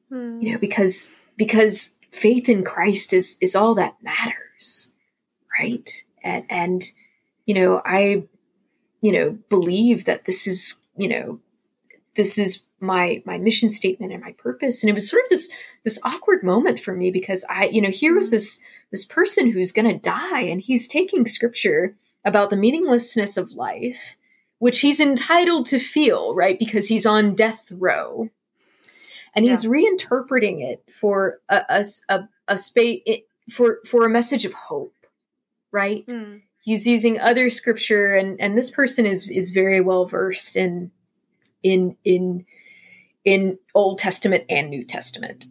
Hmm. You know, because because faith in Christ is is all that matters, right? And and you know, I you know, believe that this is, you know, this is my my mission statement and my purpose and it was sort of this this awkward moment for me because i you know here was hmm. this this person who's going to die and he's taking scripture about the meaninglessness of life, which he's entitled to feel, right? Because he's on death row. And yeah. he's reinterpreting it for a, a, a, a space for, for a message of hope, right? Mm. He's using other scripture and, and this person is, is very well versed in, in, in, in Old Testament and New Testament.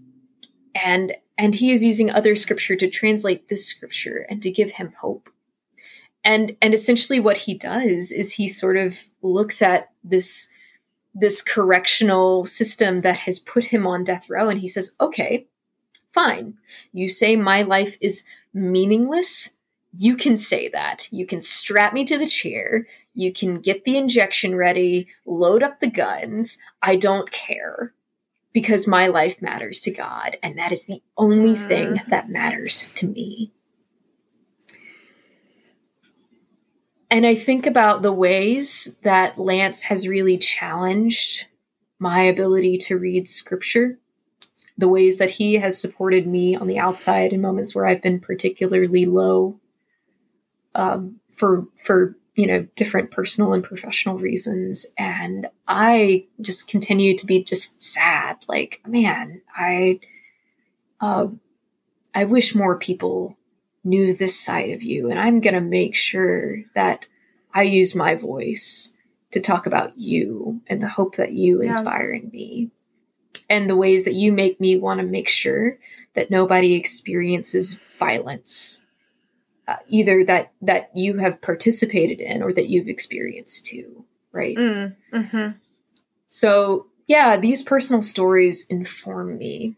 And, and he is using other scripture to translate this scripture and to give him hope and and essentially what he does is he sort of looks at this this correctional system that has put him on death row and he says okay fine. You say my life is meaningless. You can say that. You can strap me to the chair. You can get the injection ready load up the guns. I don't care because my life matters to god and that is the only thing mm. that matters to me And I think about the ways that Lance has really challenged my ability to read scripture, the ways that he has supported me on the outside in moments where I've been particularly low um, for for you know different personal and professional reasons. And i just continue to be just sad like man i uh, i wish more people knew this side of you. And I'm going to make sure that I use my voice to talk about you and the hope that you yeah. inspire in me and the ways that you make me want to make sure that nobody experiences violence uh, either that that you have participated in or that you've experienced too right mm, mm-hmm. so yeah these personal stories inform me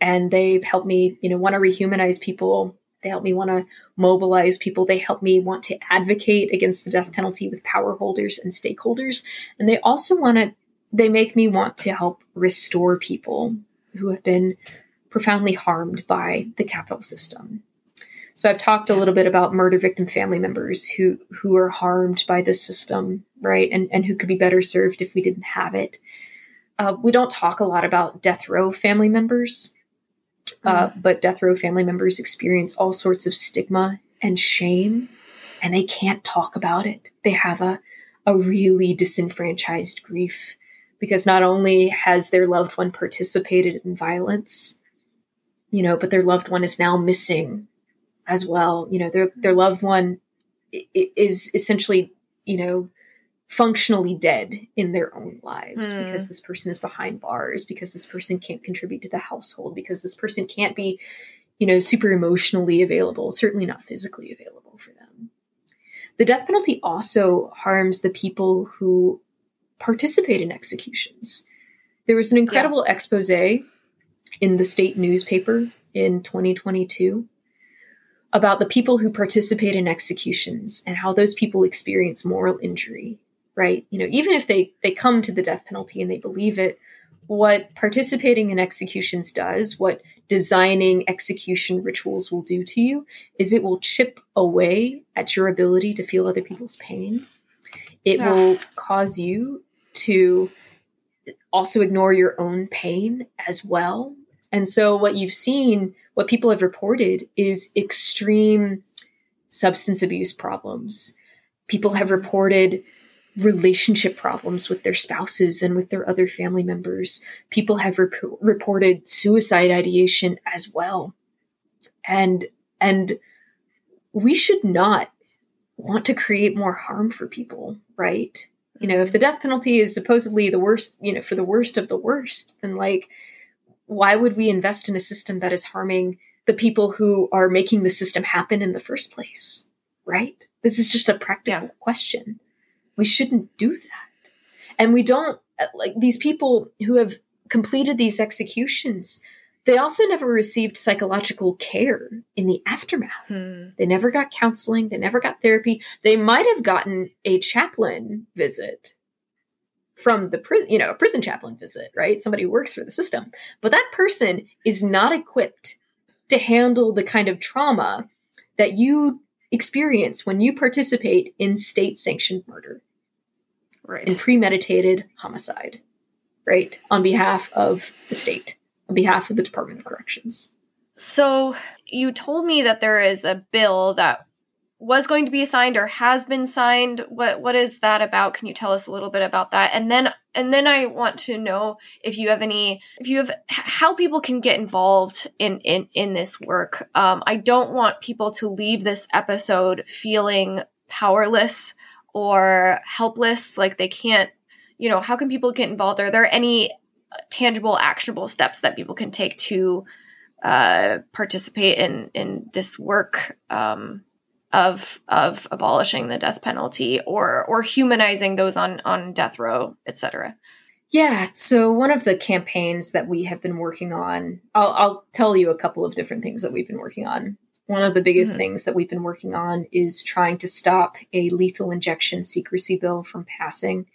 and they've helped me you know want to rehumanize people they help me want to mobilize people. They help me want to advocate against the death penalty with power holders and stakeholders. And they also want to, they make me want to help restore people who have been profoundly harmed by the capital system. So I've talked a little bit about murder victim family members who who are harmed by this system, right? And and who could be better served if we didn't have it. Uh, we don't talk a lot about death row family members uh, but death row family members experience all sorts of stigma and shame, and they can't talk about it. They have a, a really disenfranchised grief because not only has their loved one participated in violence, you know, but their loved one is now missing as well. You know, their their loved one is essentially, you know, functionally dead in their own lives Hmm. because this person is behind bars, because this person can't contribute to the household, because this person can't be, you know, super emotionally available, certainly not physically available for them. The death penalty also harms the people who participate in executions. There was an incredible expose in the state newspaper in 2022 about the people who participate in executions and how those people experience moral injury right you know even if they they come to the death penalty and they believe it what participating in executions does what designing execution rituals will do to you is it will chip away at your ability to feel other people's pain it Ah. will cause you to also ignore your own pain as well and so what you've seen what people have reported is extreme substance abuse problems. People have reported relationship problems with their spouses and with their other family members. People have rep- reported suicide ideation as well. And and we should not want to create more harm for people, right? You know, if the death penalty is supposedly the worst, you know, for the worst of the worst, then like why would we invest in a system that is harming the people who are making the system happen in the first place? Right? This is just a practical Yeah. question. We shouldn't do that. And we don't, uh, like, these people who have completed these executions, they also never received psychological care in the aftermath. Hmm. They never got counseling. They never got therapy. They might have gotten a chaplain visit from the prison, you know, a prison chaplain visit, right? Somebody who works for the system. But that person is not equipped to handle the kind of trauma that you experience when you participate in state sanctioned murder, Right. in premeditated homicide, right? On behalf of the state, on behalf of the Department of Corrections. So you told me that there is a bill that was going to be signed or has been signed. What what is that about? Can you tell us a little bit about that? And then and then I want to know if you have any if you have how people can get involved in in in this work. Um, I don't want people to leave this episode feeling powerless or helpless, like they can't. You know, how can people get involved? Are there any uh, tangible, actionable steps that people can take to uh, participate in in this work um, of of abolishing the death penalty or or humanizing those on on death row, etc. Yeah, so one of the campaigns that we have been working on, I'll, I'll tell you a couple of different things that we've been working on. One of the biggest Mhm. things that we've been working on is trying to stop a lethal injection secrecy bill from passing.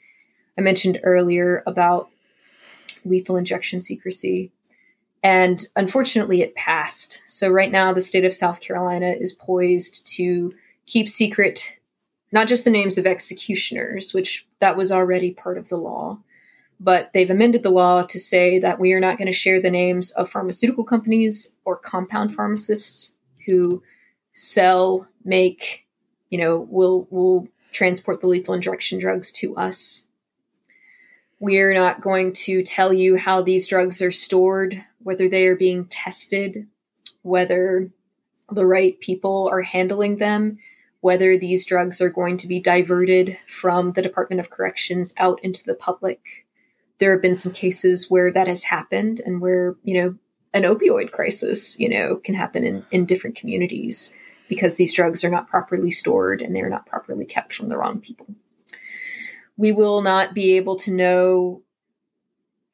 I mentioned earlier about lethal injection secrecy, and unfortunately, it passed. So, right now, the state of South Carolina is poised to keep secret not just the names of executioners, which that was already part of the law, but they've amended the law to say that we are not going to share the names of pharmaceutical companies or compound pharmacists who sell, make, you know, will will transport the lethal injection drugs to us. We're not going to tell you how these drugs are stored, whether they are being tested, whether the right people are handling them, whether these drugs are going to be diverted from the Department of Corrections out into the public. There have been some cases where that has happened and where you know an opioid crisis you know can happen in, in different communities because these drugs are not properly stored and they're not properly kept from the wrong people. We will not be able to know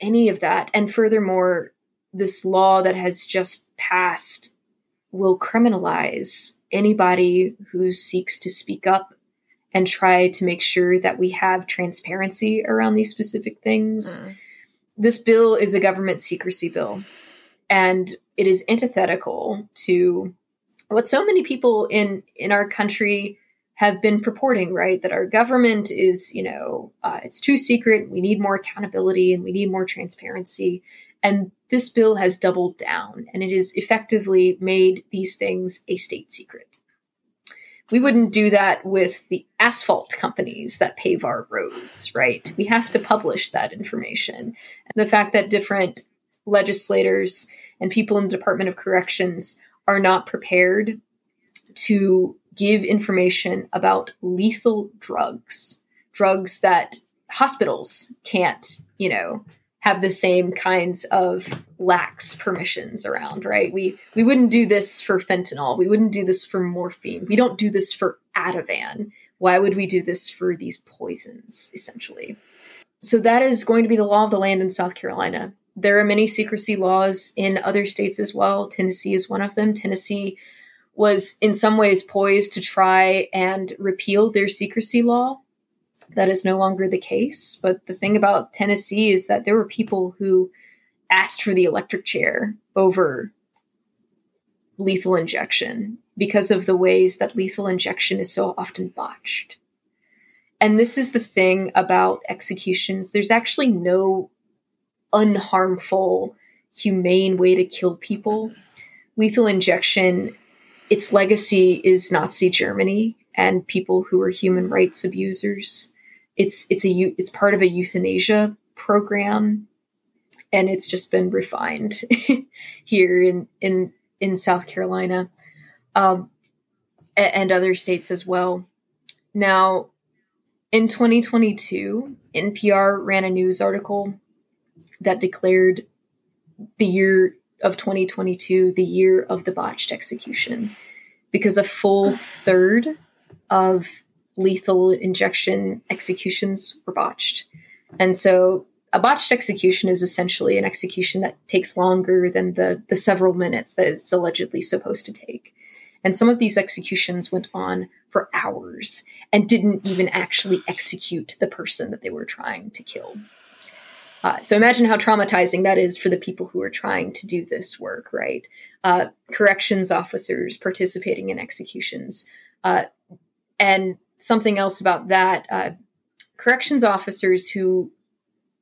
any of that. And furthermore this law that has just passed will criminalize anybody who seeks to speak up and try to make sure that we have transparency around these specific things. This bill is a government secrecy bill, and it is antithetical to what so many people in in our country have been purporting. Right, that our government is, you know, uh, it's too secret. We need more accountability and we need more transparency. And this bill has doubled down, and it has effectively made these things a state secret we wouldn't do that with the asphalt companies that pave our roads, right? We have to publish that information. And the fact that different legislators and people in the Department of Corrections are not prepared to give information about lethal drugs, drugs that hospitals can't, you know, have the same kinds of lax permissions around, right? We we wouldn't do this for fentanyl. We wouldn't do this for morphine. We don't do this for Ativan. Why would we do this for these poisons, essentially? So that is going to be the law of the land in South Carolina. There are many secrecy laws in other states as well. Tennessee is one of them. Tennessee was in some ways poised to try and repeal their secrecy law. That is no longer the case. But the thing about Tennessee is that there were people who asked for the electric chair over lethal injection because of the ways that lethal injection is so often botched. And this is the thing about executions there's actually no unharmful, humane way to kill people. Lethal injection, its legacy is Nazi Germany and people who were human rights abusers. It's it's a it's part of a euthanasia program, and it's just been refined here in in in South Carolina, um, and other states as well. Now, in 2022, NPR ran a news article that declared the year of 2022 the year of the botched execution because a full third of lethal injection executions were botched. And so a botched execution is essentially an execution that takes longer than the, the several minutes that it's allegedly supposed to take. And some of these executions went on for hours and didn't even actually execute the person that they were trying to kill. Uh, so imagine how traumatizing that is for the people who are trying to do this work, right? Uh, corrections officers participating in executions. Uh, and something else about that uh, corrections officers who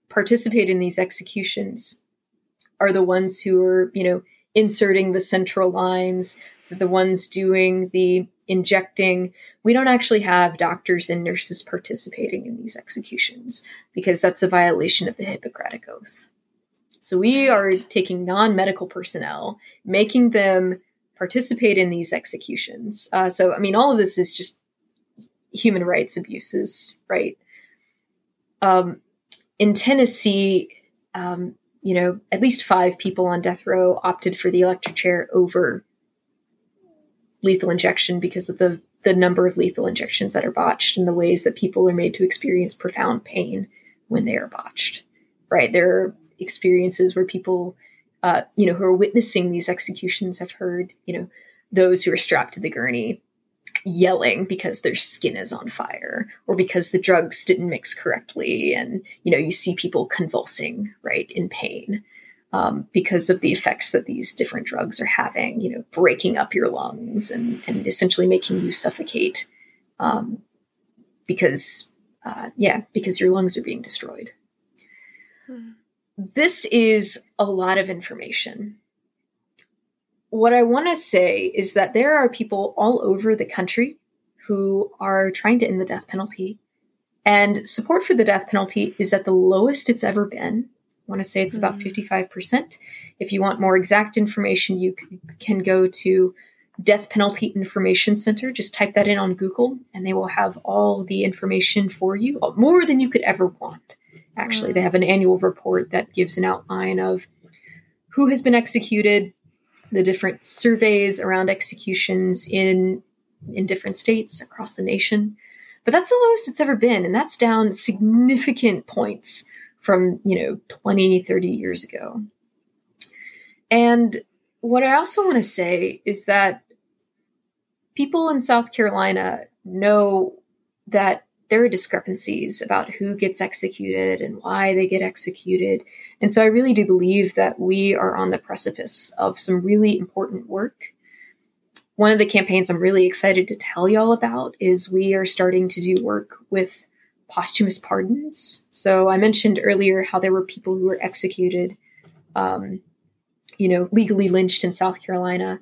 participate in these executions are the ones who are, you know, inserting the central lines, the ones doing the injecting. We don't actually have doctors and nurses participating in these executions because that's a violation of the Hippocratic Oath. So we are taking non medical personnel, making them participate in these executions. Uh, so, I mean, all of this is just human rights abuses, right? Um, in Tennessee, um, you know, at least five people on death row opted for the electric chair over lethal injection because of the the number of lethal injections that are botched and the ways that people are made to experience profound pain when they are botched. Right, there are experiences where people, uh, you know, who are witnessing these executions have heard, you know, those who are strapped to the gurney yelling because their skin is on fire or because the drugs didn't mix correctly and you know you see people convulsing right in pain um, because of the effects that these different drugs are having, you know, breaking up your lungs and, and essentially making you suffocate um, because, uh, yeah, because your lungs are being destroyed. Hmm. This is a lot of information. What I want to say is that there are people all over the country who are trying to end the death penalty. And support for the death penalty is at the lowest it's ever been I want to say it's about 55%. Mm. If you want more exact information, you can go to Death Penalty Information Center. Just type that in on Google, and they will have all the information for you, more than you could ever want. Actually, they mm. have an annual report that gives an outline of who has been executed, the different surveys around executions in in different states across the nation. But that's the lowest it's ever been, and that's down significant points from, you know, 20, 30 years ago. And what I also want to say is that people in South Carolina know that there are discrepancies about who gets executed and why they get executed. And so I really do believe that we are on the precipice of some really important work. One of the campaigns I'm really excited to tell y'all about is we are starting to do work with posthumous pardons. So I mentioned earlier how there were people who were executed, um, you know, legally lynched in South Carolina.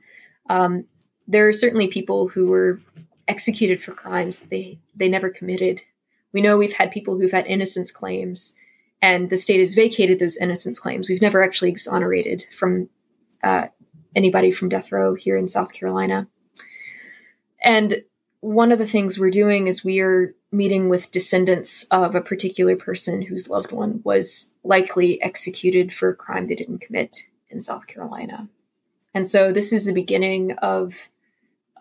Um, there are certainly people who were executed for crimes that they they never committed. We know we've had people who've had innocence claims, and the state has vacated those innocence claims. We've never actually exonerated from uh, anybody from death row here in South Carolina. And one of the things we're doing is we are meeting with descendants of a particular person whose loved one was likely executed for a crime they didn't commit in South Carolina. And so this is the beginning of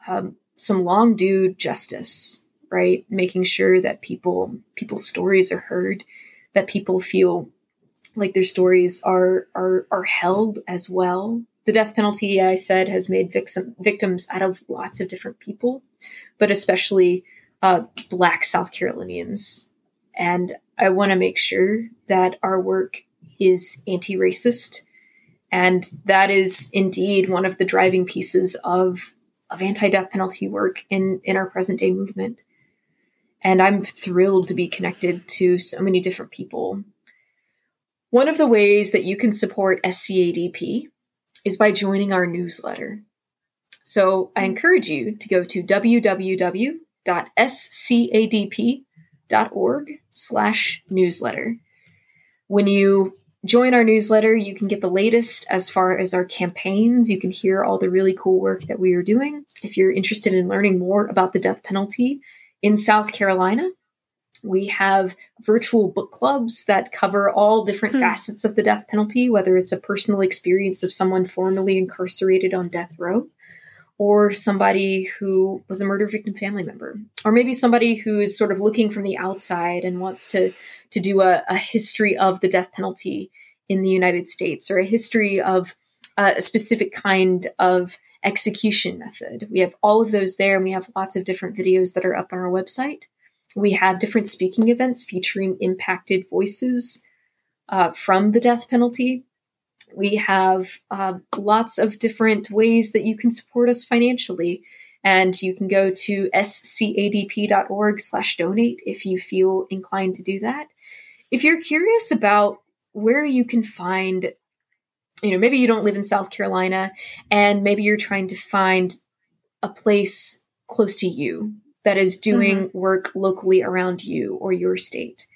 um, some long due justice, right? Making sure that people people's stories are heard, that people feel like their stories are are are held as well. The death penalty, I said, has made victim, victims out of lots of different people, but especially uh, Black South Carolinians. And I want to make sure that our work is anti racist. And that is indeed one of the driving pieces of, of anti death penalty work in, in our present day movement. And I'm thrilled to be connected to so many different people one of the ways that you can support SCADP is by joining our newsletter. So I mm-hmm. encourage you to go to www.scadp.org slash newsletter. When you join our newsletter, you can get the latest as far as our campaigns. You can hear all the really cool work that we are doing. If you're interested in learning more about the death penalty in South Carolina, we have virtual book clubs that cover all different hmm. facets of the death penalty, whether it's a personal experience of someone formerly incarcerated on death row, or somebody who was a murder victim family member, or maybe somebody who is sort of looking from the outside and wants to to do a, a history of the death penalty in the United States, or a history of uh, a specific kind of execution method. We have all of those there, and we have lots of different videos that are up on our website. We have different speaking events featuring impacted voices uh, from the death penalty. We have uh, lots of different ways that you can support us financially. And you can go to scadp.org slash donate if you feel inclined to do that. If you're curious about where you can find, you know, maybe you don't live in South Carolina and maybe you're trying to find a place close to you that is doing mm-hmm. work locally around you or your state.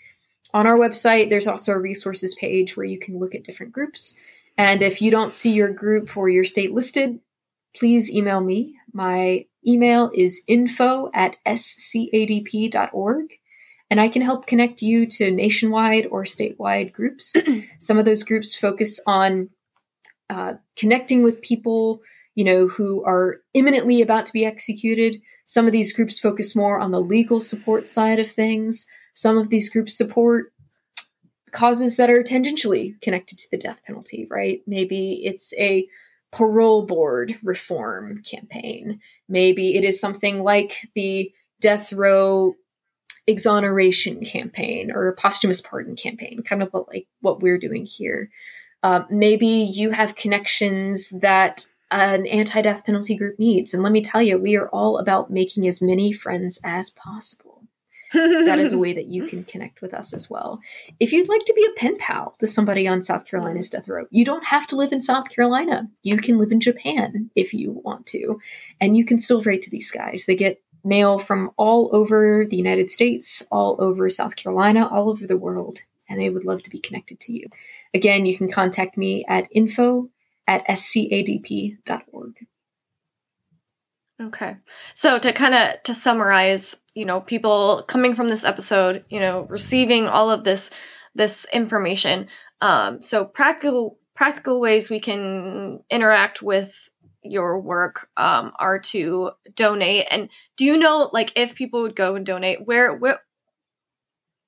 On our website, there's also a resources page where you can look at different groups. And if you don't see your group or your state listed, please email me. My email is info at scadp.org. And I can help connect you to nationwide or statewide groups. Some of those groups focus on uh, connecting with people, you know, who are imminently about to be executed, some of these groups focus more on the legal support side of things. Some of these groups support causes that are tangentially connected to the death penalty, right? Maybe it's a parole board reform campaign. Maybe it is something like the death row exoneration campaign or a posthumous pardon campaign, kind of like what we're doing here. Uh, maybe you have connections that an anti death penalty group needs. And let me tell you, we are all about making as many friends as possible. that is a way that you can connect with us as well. If you'd like to be a pen pal to somebody on South Carolina's death row, you don't have to live in South Carolina. You can live in Japan if you want to, and you can still write to these guys. They get mail from all over the United States, all over South Carolina, all over the world, and they would love to be connected to you. Again, you can contact me at info at scadp.org. Okay. So to kind of to summarize, you know, people coming from this episode, you know, receiving all of this this information. Um, so practical practical ways we can interact with your work um, are to donate. And do you know, like, if people would go and donate, where where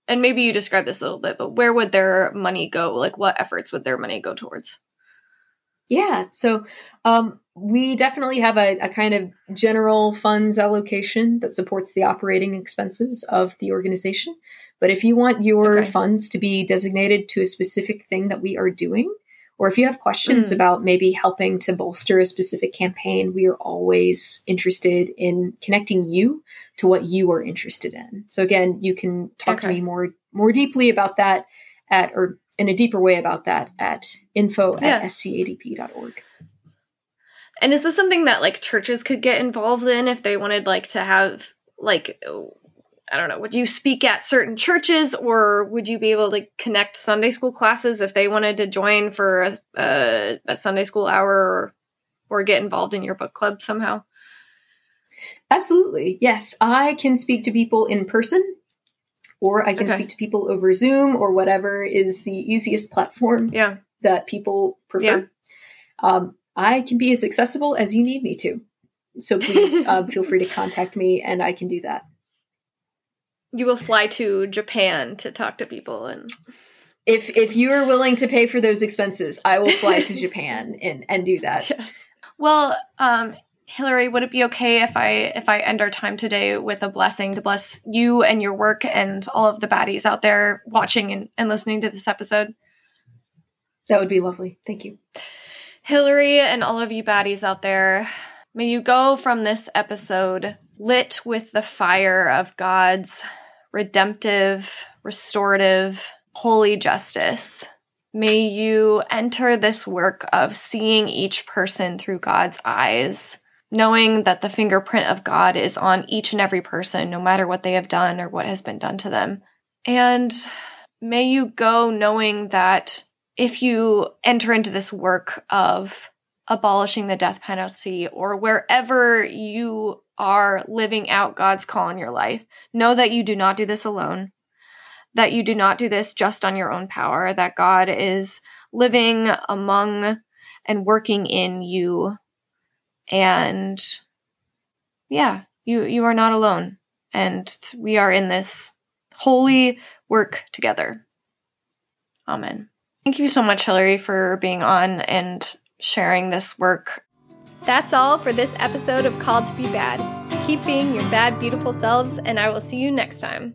and maybe you describe this a little bit, but where would their money go? Like, what efforts would their money go towards? Yeah, so um, we definitely have a, a, kind of general funds allocation that supports the operating expenses of the organization. But if you want your okay. funds to be designated to a specific thing that we are doing, or if you have questions mm. about maybe helping to bolster a specific campaign, we are always interested in connecting you to what you are interested in. So again, you can talk okay. to me more more deeply about that at or in a deeper way about that at info yeah. at scadp.org. And is this something that like churches could get involved in if they wanted like to have like I don't know, would you speak at certain churches or would you be able to connect Sunday school classes if they wanted to join for a, a, a Sunday school hour or, or get involved in your book club somehow? Absolutely. Yes, I can speak to people in person or I can Okay. speak to people over Zoom or whatever is the easiest platform Yeah. that people prefer. Um, I can be as accessible as you need me to. So please um, feel free to contact me and I can do that. You will fly to Japan to talk to people and If if you are willing to pay for those expenses, I will fly to Japan and, and do that. Yes. Well, um, Hillary, would it be okay if I if I end our time today with a blessing to bless you and your work and all of the baddies out there watching and, and listening to this episode? That would be lovely. Thank you. Hillary and all of you baddies out there, may you go from this episode lit with the fire of God's redemptive, restorative, holy justice. May you enter this work of seeing each person through God's eyes, knowing that the fingerprint of God is on each and every person, no matter what they have done or what has been done to them. And may you go knowing that if you enter into this work of abolishing the death penalty or wherever you are living out God's call in your life, know that you do not do this alone, that you do not do this just on your own power, that God is living among and working in you. And yeah, you you are not alone. And we are in this holy work together. Amen. Thank you so much, Hillary, for being on and sharing this work. That's all for this episode of Called to Be Bad. Keep being your bad, beautiful selves, and I will see you next time.